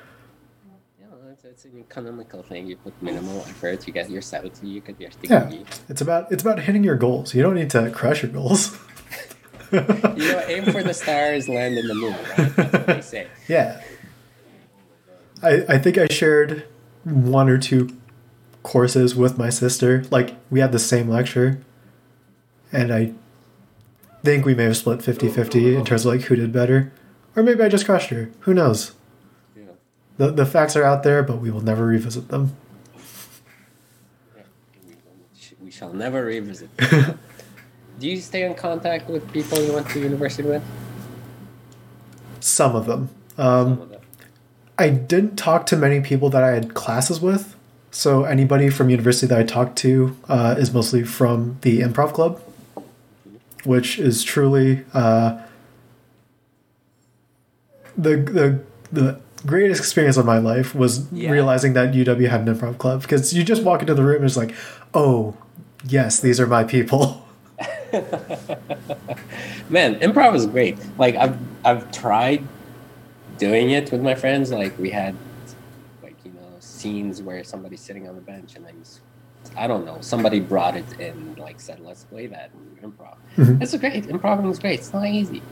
Yeah, it's, it's an economical thing. You put minimal effort, you get your 70, you get your Yeah, it's about it's about hitting your goals. You don't need to crush your goals. You know, aim for the stars, land in the moon, right? That's what they say. Yeah. I, I think I shared one or two courses with my sister. Like, we had the same lecture. And I think we may have split 50 50 in terms of like who did better. Or maybe I just crushed her. Who knows? Yeah. The, the facts are out there, but we will never revisit them. We, shall never revisit. Do you stay in contact with people you went to university with? Some of them. Some Um, of them. I didn't talk to many people that I had classes with. So anybody from university that I talked to uh, is mostly from the improv club, which is truly uh, the the the greatest experience of my life was Yeah. realizing that UW had an improv club because you just walk into the room and it's like, oh, yes, these are my people. Man, improv is great. Like I've I've tried doing it with my friends. Like we had like you know scenes where somebody's sitting on the bench and then I don't know. Somebody brought it in, like said, let's play that improv. Mhm. It's great. Improv is great. It's not easy.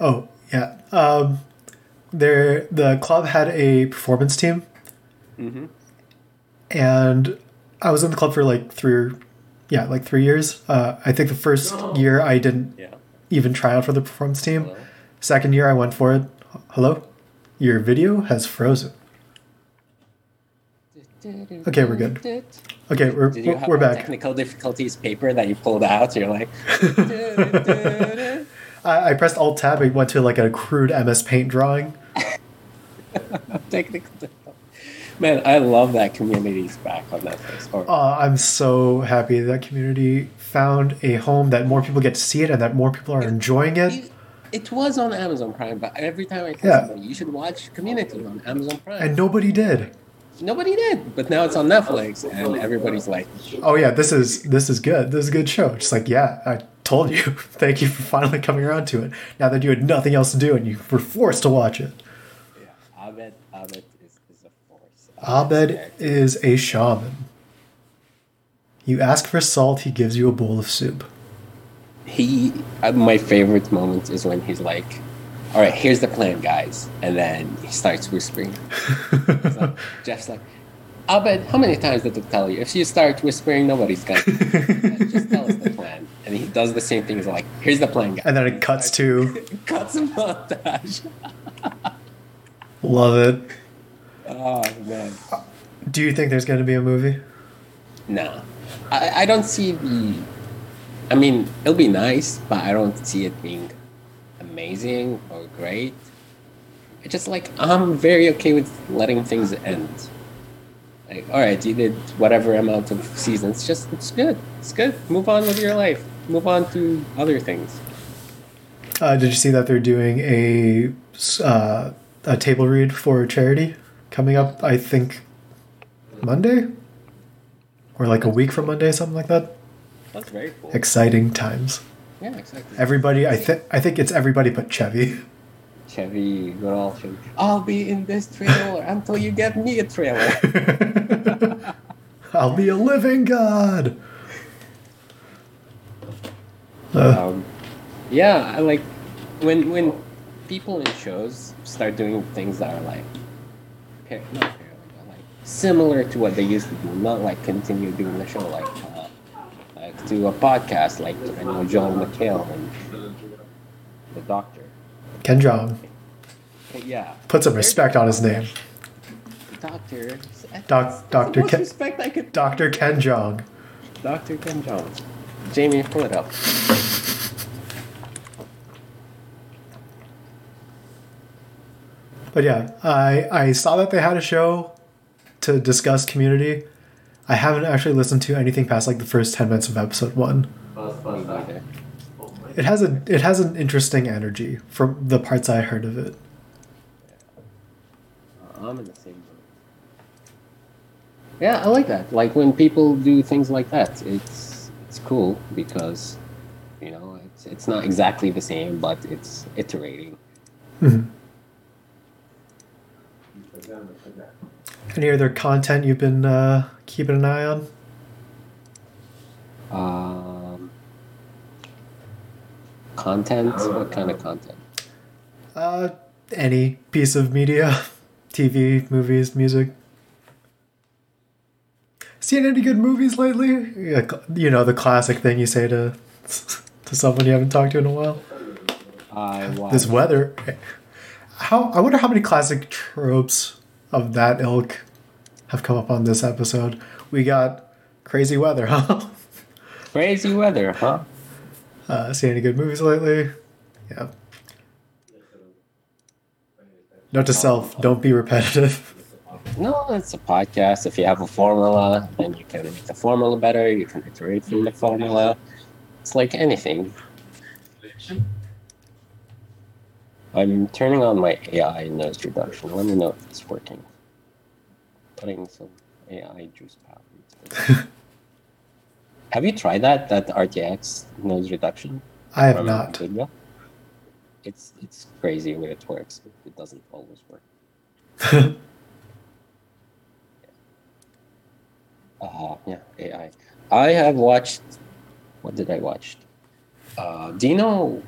Oh yeah. Um, there, the club had a performance team, Mm-hmm. and I was in the club for like three, or, yeah, like three years. Uh, I think the first year I didn't Yeah. even try out for the performance team. Hello? Second year I went for it. Hello, your video has frozen. Okay, we're good. Okay, we're Did you we're, have we're back. technical difficulties paper that you pulled out? You're like, I, I pressed Alt Tab. It went to like a crude MS Paint drawing. technical difficulties. Man, I love that community's back on Netflix. Or, Uh, I'm so happy that community found a home that more people get to see it and that more people are enjoying it. It, it was on Amazon Prime, but every time I tell Yeah. somebody, you should watch Community on Amazon Prime. And nobody did. Nobody did, but now it's on Netflix, and everybody's like, Oh yeah, this is this is good. This is a good show. Just like yeah, I told you. Thank you for finally coming around to it. Now that you had nothing else to do and you were forced to watch it. yeah, Abed, Abed is, is a force. Abed is a shaman. You ask for salt, he gives you a bowl of soup. He uh, my favorite moment is when he's like all right here's the plan guys and then he starts whispering like- jeff's like Abed, how many times did it tell you? If you start whispering, nobody's gonna just tell us the plan. And he does the same thing. He's like, "Here's the plan, guys." And then it cuts to cuts a montage. love it. Oh man, Do you think there's going to be a movie? no, I, I don't see the. I mean, it'll be nice, but I don't see it being amazing or great. It's just like I'm very okay with letting things end. Like, all right, you did whatever amount of seasons. Just it's good. It's good. Move on with your life. Move on to other things. Uh, did you see that they're doing a uh, a table read for charity coming up? I think Monday or like a week from Monday, something like that. That's very cool. Exciting times. Yeah, exactly. Everybody, I think I think it's everybody but Chevy. Chevy, good old Chevy. I'll be in this trailer until you get me a trailer. I'll be a living god. Uh, um, yeah, I like when when people in shows start doing things that are like, par- not parallel, but like similar to what they used to do, not like continue doing the show, like uh, do a podcast, like I know Joel McHale and the Doctor. Ken Jeong. Yeah, Put some respect on his name. Doctor. Doc- Dr. Ken- respect I could. Dr. Ken Jeong. Dr. Ken Jones. Jamie, pull it up. But yeah, I I saw that they had a show to discuss community. I haven't actually listened to anything past like the first ten minutes of episode one. Me neither. It has a it has an interesting energy from the parts I heard of it. I'm in the same boat. Yeah, I like that. Like when people do things like that, it's it's cool because you know it's it's not exactly the same, but it's iterating. Mhm. Any other content you've been uh, keeping an eye on? Um, content? What kind of content? Uh, any piece of media, TV, movies, music. Seen any good movies lately? Yeah, You know the classic thing you say to to someone you haven't talked to in a while. I watched. This weather. How I wonder how many classic tropes of that ilk have come up on this episode. We got crazy weather, huh? Crazy weather, huh? Uh, seen any good movies lately? Yeah. Note to self: don't be repetitive. No, it's a podcast. If you have a formula, then you can make the formula better. You can iterate from the formula. It's like anything. I'm turning on my AI noise reduction. Let me know if it's working. Putting some AI juice powder. into it. have you tried that? That RTX noise reduction? I have not. It's it's crazy when it works. It doesn't always work. Uh, yeah, AI. I have watched. What did I watch? Uh, do you know?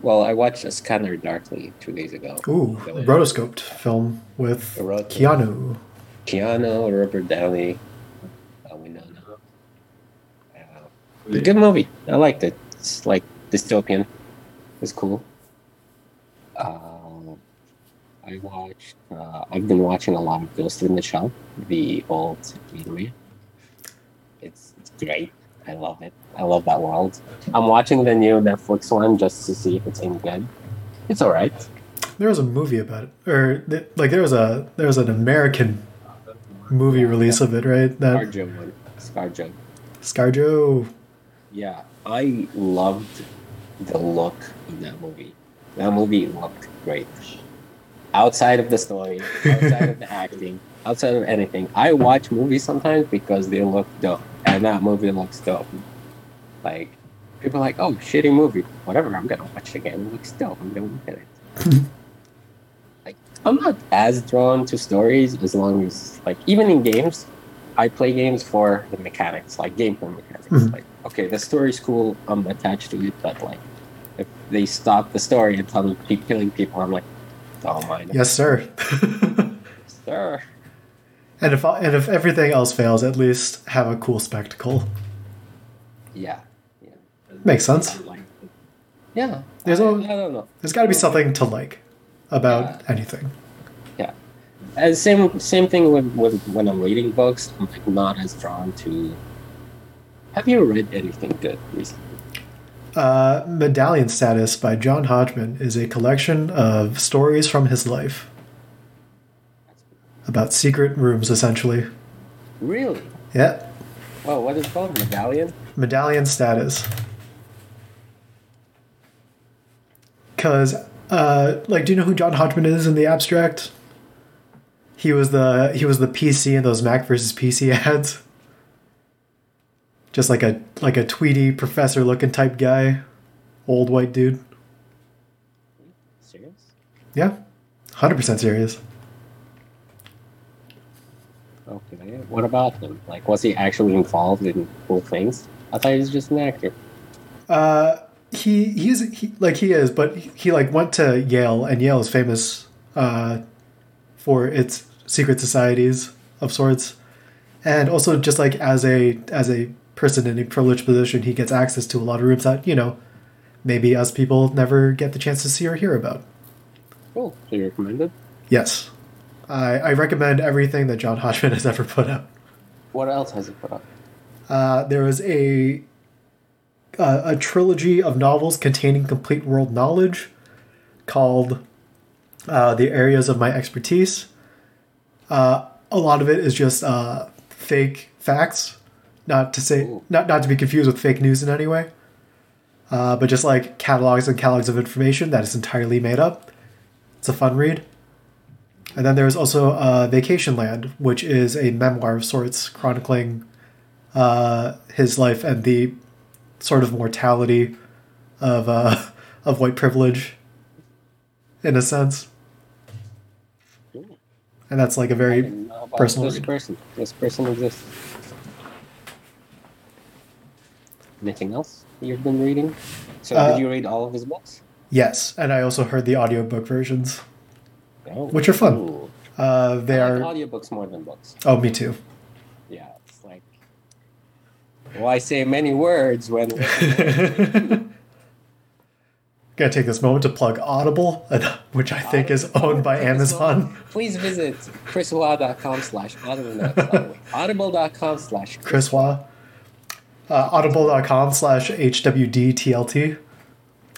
Well, I watched A Scanner Darkly two days ago. Ooh, The- rotoscoped film with The rot- Keanu. Keanu, Robert Downey, uh, Winona. Uh, good movie. I liked it. It's like dystopian. It's cool. Um, I watched. Uh, I've been watching a lot of Ghost in the Shell, the old movie. It's it's great. I love it. I love that world. I'm watching the new Netflix one just to see if it's any good. It's alright. There was a movie about it, or th- like there was a there was an American movie release of it, right? That ScarJo one. ScarJo. ScarJo. Yeah, I loved the look of that movie. That movie looked great. Outside of the story, outside of the acting, outside of anything, I watch movies sometimes because they look dope, and that movie looks dope. Like people are like, "Oh, shitty movie, whatever." I'm gonna watch it again. It looks dope. I'm gonna look at it. like I'm not as drawn to stories as long as like even in games, I play games for the mechanics, like gameplay mechanics. Mhm. Like, okay, the story's cool, I'm attached to it, but like, if they stop the story and tell me to keep killing people, I'm like, don't mind. Yes, sir. Sir. And if and if everything else fails, at least have a cool spectacle. Yeah. Yeah. Makes sense. I like it. Yeah. There's I, a- I don't know. There's got to be something to like about Yeah. anything. Yeah. And same same thing with, with when I'm reading books. I'm like not as drawn to. Have you read anything good recently? Uh, Medallion Status by John Hodgman is a collection of stories from his life about secret rooms, essentially. Really? Yeah, Oh, what is it called? Medallion? Medallion Status. Because, uh, like, do you know who John Hodgman is in the abstract? He was the he was the PC in those Mac versus PC ads. Just like a like a tweety professor looking type guy, old white dude. Serious? Yeah, hundred percent serious. Okay. What about him? Like, was he actually involved in cool things? I thought he was just an actor. Uh, he he's he, like he is, but he, like went to Yale, and Yale is famous uh, for its secret societies of sorts, and also just like as a as a person in a privileged position, he gets access to a lot of rooms that you know maybe us people never get the chance to see or hear about. Cool. So you recommended? Yes, I I recommend everything that John Hodgman has ever put out. What else has he put up? Uh, there was a uh, a trilogy of novels containing complete world knowledge called uh, "The Areas of My Expertise." Uh, a lot of it is just uh, fake facts, not to say Ooh. not not to be confused with fake news in any way, uh, but just like catalogs and catalogs of information that is entirely made up. It's a fun read. And then there's also uh, Vacationland, which is a memoir of sorts chronicling uh, his life and the sort of mortality of uh, of white privilege, in a sense. Cool. And that's like a very didn't know about personal this person. This person exists. Anything else you've been reading? So Uh, did you read all of his books? yes. And I also heard the audiobook versions. No. which are fun. Uh, they I like are. audiobooks more than books. Oh, me too. Yeah, it's like. Why say many words when. Gonna take this moment to plug Audible, which I think is owned by Amazon. Please visit chriswa.com slash audible. Audible.com slash Chris Wah. Uh, audible.com slash HWDTLT.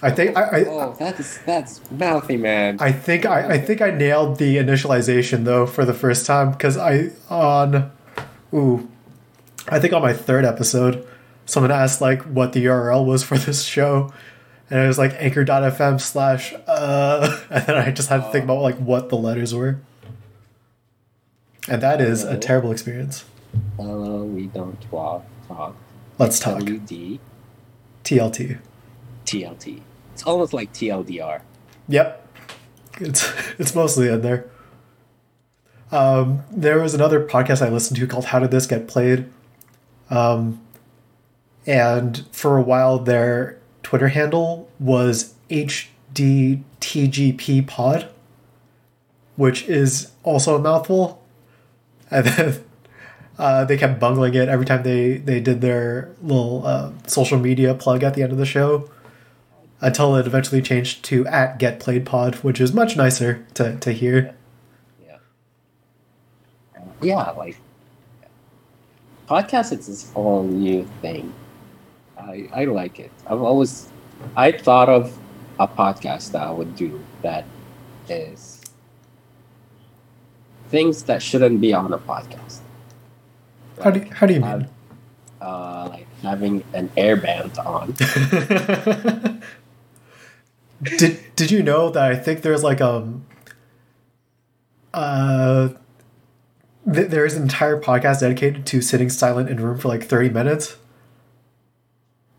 I think I, I, Oh, that's that's mouthy, man. I think I, I think I nailed the initialization though for the first time because I on ooh I think on my third episode someone asked like what the URL was for this show and it was like anchor.fm slash uh and then I just had to think about like what the letters were and that is a terrible experience. Hello, we don't talk. Talk. Let's talk WD TLT. TLT. It's almost like TLDR. Yep, it's it's mostly in there. Um, there was another podcast I listened to called How Did This Get Played? Um, and for a while, their Twitter handle was HDTGP Pod, which is also a mouthful. And then uh, they kept bungling it every time they, they did their little uh, social media plug at the end of the show until it eventually changed to at Get Played Pod, which is much nicer to, to hear. Yeah. Yeah, like podcast it's this whole new thing. I I like it. I've always I thought of a podcast that I would do that is things that shouldn't be on a podcast. How do you, how do you mean? Uh, like having an air band on. did did you know that I think there's like um uh th- there is an entire podcast dedicated to sitting silent in a room for like 30 minutes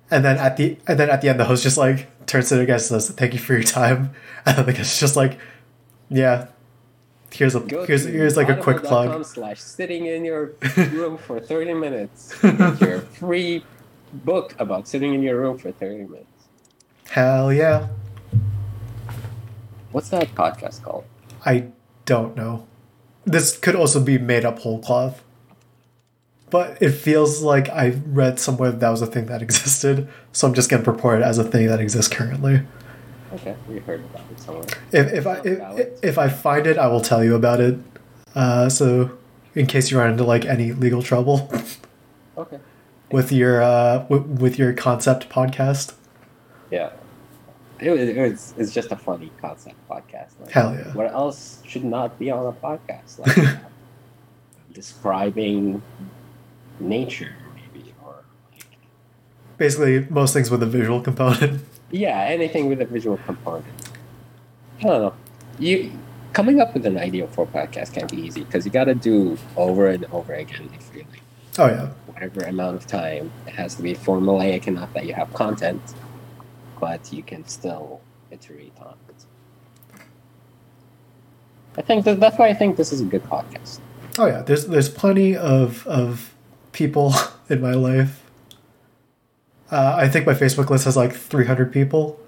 and then at the and then at the end the host just like turns to the guest and says thank you for your time and then the guest just like yeah here's a Go here's here's like a quick plug Slash sitting in your room for thirty minutes. Your free book about sitting in your room for thirty minutes. hell yeah What's that podcast called? I don't know. This could also be made up whole cloth. But it feels like I read somewhere that that was a thing that existed, so I'm just gonna purport it as a thing that exists currently. Okay, we heard about it somewhere. If if I if, if I find it, I will tell you about it. Uh, so in case you run into like any legal trouble Okay. with your uh, w- with your concept podcast, Yeah. It was, it was it's just a funny concept podcast. Like, hell yeah. What else should not be on a podcast? Like uh, describing nature, maybe, or like Basically, most things with a visual component. yeah, anything with a visual component. I don't know. You coming up with an idea for a podcast can't be easy because you got to do over and over again if you're like Oh yeah. whatever amount of time. It has to be formulaic enough that you have content, but you can still iterate on it. I think that, that's why I think this is a good podcast. Oh yeah, there's there's plenty of of people in my life. Uh, I think my Facebook list has like 300 people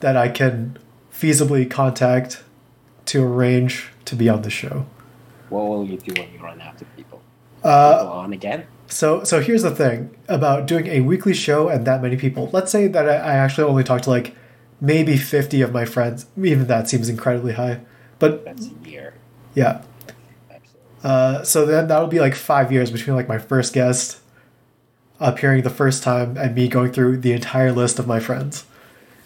that I can feasibly contact to arrange to be on the show. What will you do when you run out of people? Uh, Go on again? So so here's the thing about doing a weekly show and that many people. Let's say that I, I actually only talk to like maybe 50 of my friends. Even that seems incredibly high. But That's a year. yeah, Uh, so then that'll be like five years between like my first guest appearing the first time and me going through the entire list of my friends.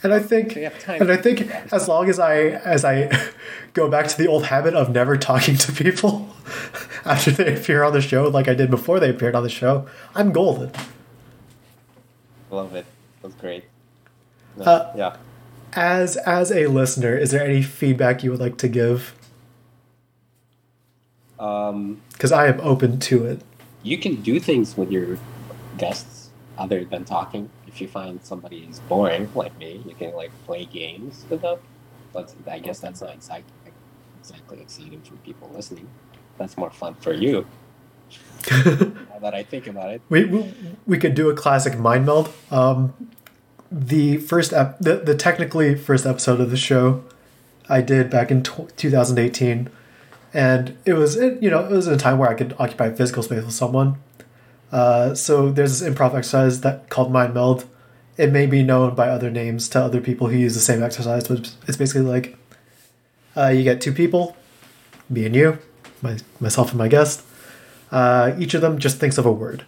And I think, So you have time and I think as long as I as I go back to the old habit of never talking to people after they appear on the show, like I did before they appeared on the show, I'm golden. Love it. That's great. No, Uh, yeah. As as a listener, is there any feedback you would like to give? Um, Because I am open to it. you can do things with your guests other than talking. If you find somebody is boring like me, you can like play games with them. But I guess that's not exactly exactly exciting for people listening. That's more fun for you. Now that I think about it, We, we, we could do a classic mind meld. Um, the first ep- the, the technically first episode of the show I did back in tw 2018, and it was it, you know it was a time where I could occupy physical space with someone. Uh, so there's this improv exercise that called mind meld. It may be known by other names to other people who use the same exercise, but it's- it's basically like uh, you get two people, me and you, my, myself and my guest. Uh, each of them just thinks of a word.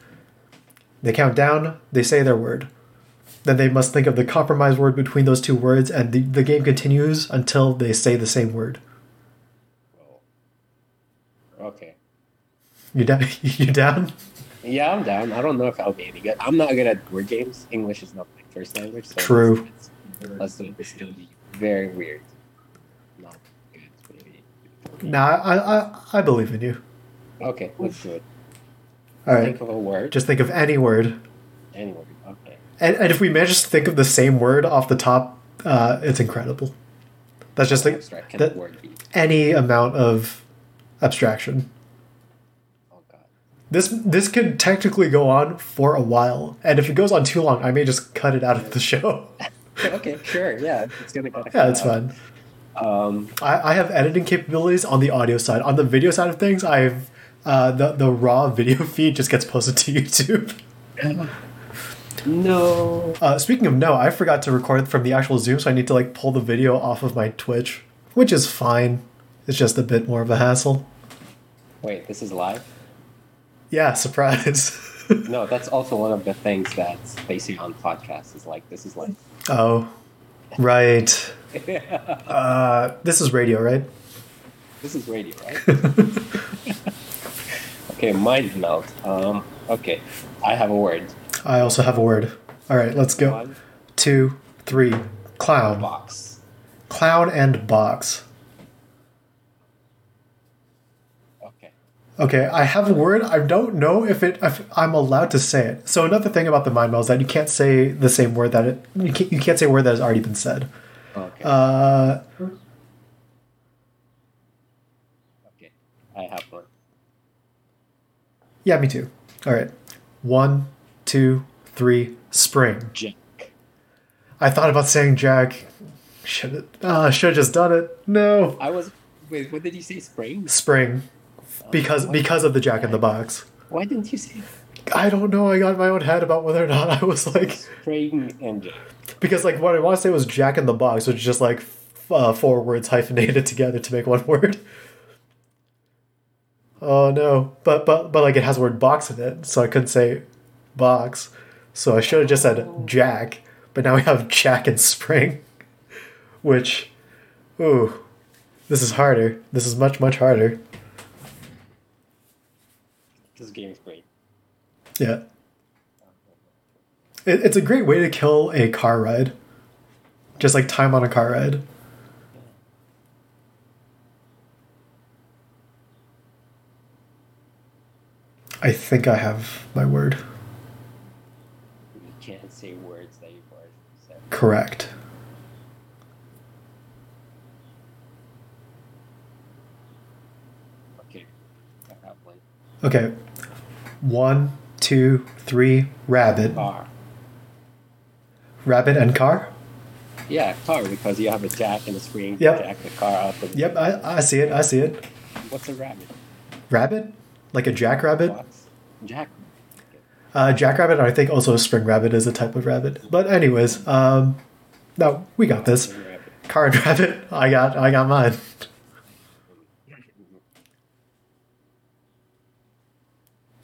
They count down, they say their word. Then they must think of the compromise word between those two words, and the, the game continues until they say the same word. okay. You down? you down? Yeah, I'm down. I don't know if I'll be any good. I'm not good at word games. English is not my first language. So True. Let's, let's do this. It'll be very weird. Not good, maybe. Nah, I, I, I believe in you. Okay, let's do it. All right. Think of a word. Just think of any word. any word. Okay. And, and if we manage to think of the same word off the top, uh, it's incredible. That's just like that- a word be? any amount of abstraction. This this could technically go on for a while, and if it goes on too long, I may just cut it out of the show. okay, sure. Yeah, it's gonna go. yeah, it's fine. Um, I, I have editing capabilities on the audio side. On the video side of things, I have uh, the the raw video feed just gets posted to YouTube. no. Uh, speaking of no, I forgot to record from the actual Zoom, so I need to like pull the video off of my Twitch, which is fine. It's just a bit more of a hassle. Wait, this is live. Yeah, surprise. No, that's also one of the things that's basically on podcasts. Is like this is like. oh, right. Uh, this is radio, right? This is radio, right? okay, mind meld. Um, okay, I have a word. I also have a word. All right, let's go. One Two, three. Clown. box. Clown and box. Okay. I have a word. I don't know if it if I'm allowed to say it. So another thing about the mind meld is that you can't say the same word that it you can't, you can't say a word that has already been said. Okay. Uh, okay. I have one. yeah, me too. All right, one, two, three. Spring. Jack. I thought about saying Jack. Should uh, should have just done it. No, I was. Wait, what did you say? Spring? spring, because because of the Jack in the Box. Why didn't you say I don't know. I got in my own head about whether or not I was like spring and Jack? because like what I want to say was Jack in the Box, which is just like f- uh, four words hyphenated together to make one word. Oh no! But but but like it has the word box in it, so I couldn't say box. So I should have just said Jack. But now we have Jack and Spring, which, ooh, this is harder. This is much much harder. This game is great. Yeah. It, it's a great way to kill a car ride. Just like time on a car ride. I think I have my word. You can't say words that you've already said. Correct. Okay. I have one. Okay. One, two, three, rabbit. Car. Rabbit and car? Yeah, car because you have a jack and a spring. to Yep. Jack the car the. Yep, I, I see it. I see it. What's a rabbit? Rabbit? Like a jackrabbit? Box. Jack. Uh, jackrabbit, I think also a spring rabbit is a type of rabbit. But anyways, um, no, we got this. Car and rabbit, I got, I got mine.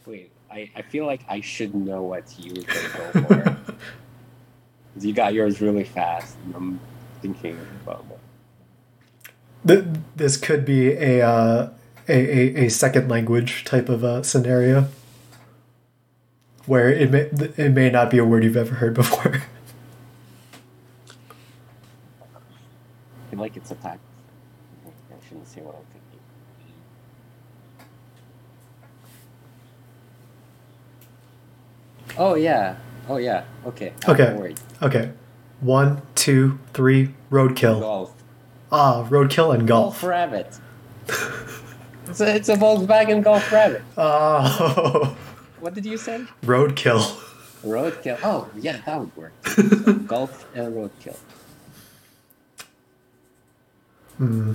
Wait, I, I feel like I should know what you were gonna go for. you got yours really fast. And I'm thinking about. Th- this could be a, uh, a, a, a second language type of a scenario where it may, it may not be a word you've ever heard before. I feel like it's a type. I shouldn't say what I'm thinking. Oh yeah. Oh yeah. Okay. I have a Okay. word. okay. One, two, three, roadkill. Golf. Ah, roadkill and Golf golf. rabbit. it's, a, it's a Volkswagen Golf rabbit. Oh, What did you say? roadkill. Roadkill. Oh yeah, that would work. golf and roadkill. Hmm.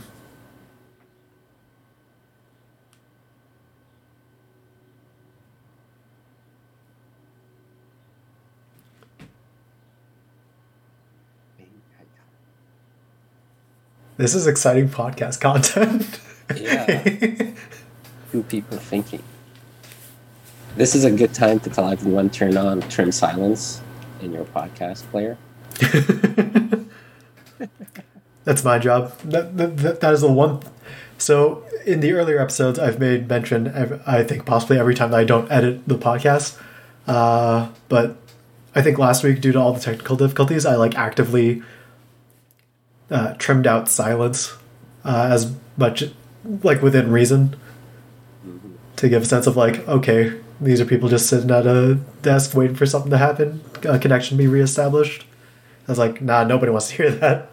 This is exciting podcast content. Yeah. Two people thinking. This is a good time to tell everyone turn on trim silence in your podcast player. That's my job. That, that, that is the one. So, in the earlier episodes, I've made mention, I think possibly every time that I don't edit the podcast. Uh, but I think last week, due to all the technical difficulties, I like actively uh, trimmed out silence uh, as much, like within reason, to give a sense of like, okay, these are people just sitting at a desk waiting for something to happen, a connection be reestablished. I was like, nah, nobody wants to hear that.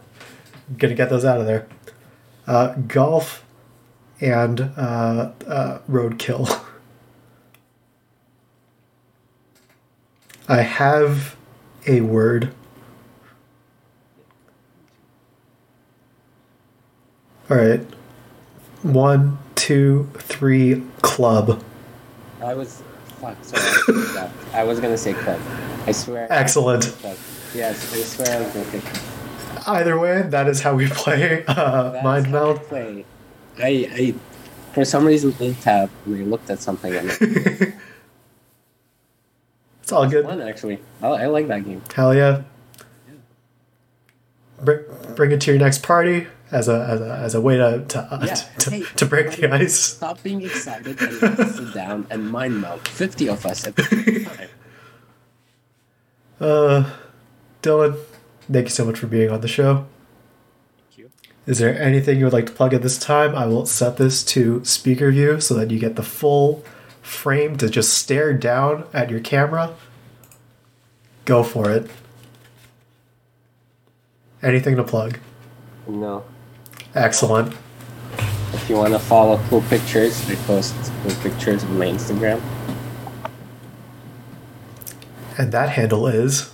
I'm gonna get those out of there. Uh, golf and uh, uh, roadkill. I have a word. All right. One, two, three, club. I was fuck. Sorry, I was gonna say club. I swear. Excellent. Yes, I swear I was gonna say. Club. Either way, that is how we play uh, Mind Meld. Play. I, I, for some reason, in tab, we looked at something and it It's all good. fun actually. I, I like that game. Hell yeah. Bring, bring it to your next party as a as a, as a way to to, uh, Yeah, to, hey, to break the ice. Stop being excited and sit down and mind meld. Fifty of us at the same time. Uh, Dylan, thank you so much for being on the show. Thank you. Is there anything you would like to plug at this time? I will set this to speaker view so that you get the full frame to just stare down at your camera. Go for it. Anything to plug? No. Excellent. If you want to follow cool pictures, I post cool pictures on my Instagram. And that handle is.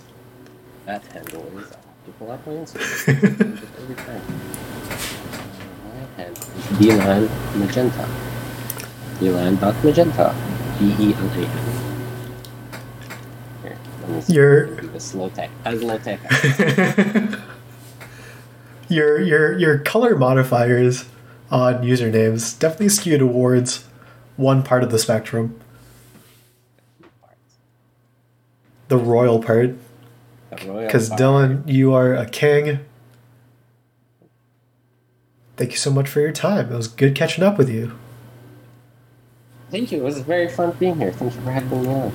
That handle is I'll have to pull up my Instagram. Every time. My handle is Dylan Magenta. Dylan.magenta. D E L A N. Here, let me see. Your do this low tech. As low tech. your your your color modifiers on usernames definitely skew towards one part of the spectrum, the royal part. Because Dylan, you are a king. Thank you so much for your time. It was good catching up with you. Thank you. It was very fun being here. Thank you for having me on.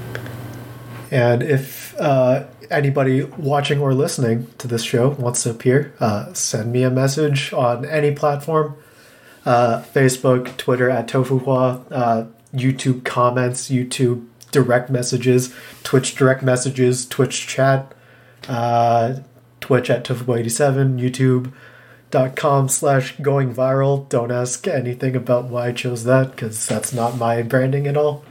And if uh, anybody watching or listening to this show wants to appear, uh, send me a message on any platform uh, Facebook, Twitter at Tofuhua, uh, YouTube comments, YouTube direct messages, Twitch direct messages, Twitch chat, uh, Twitch at Tofuhua87, YouTube.com slash going viral. Don't ask anything about why I chose that because that's not my branding at all.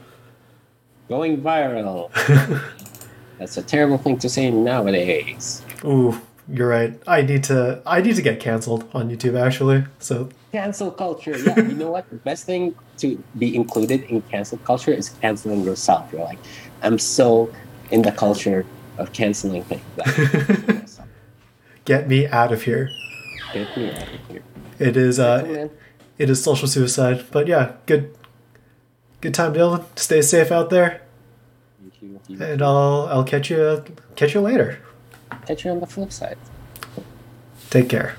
Going viral. That's a terrible thing to say nowadays. Ooh, you're right. I need to I need to get canceled on YouTube actually. So Cancel culture. Yeah, you know what? The best thing to be included in cancel culture is canceling yourself. You're like, I'm so in the culture of canceling things. Like, get me out of here. Get me out of here. It is uh it is social suicide. But yeah, good good time, Dylan. Stay safe out there. You- And I'll I'll catch you catch you later. Catch you on the flip side. Take care.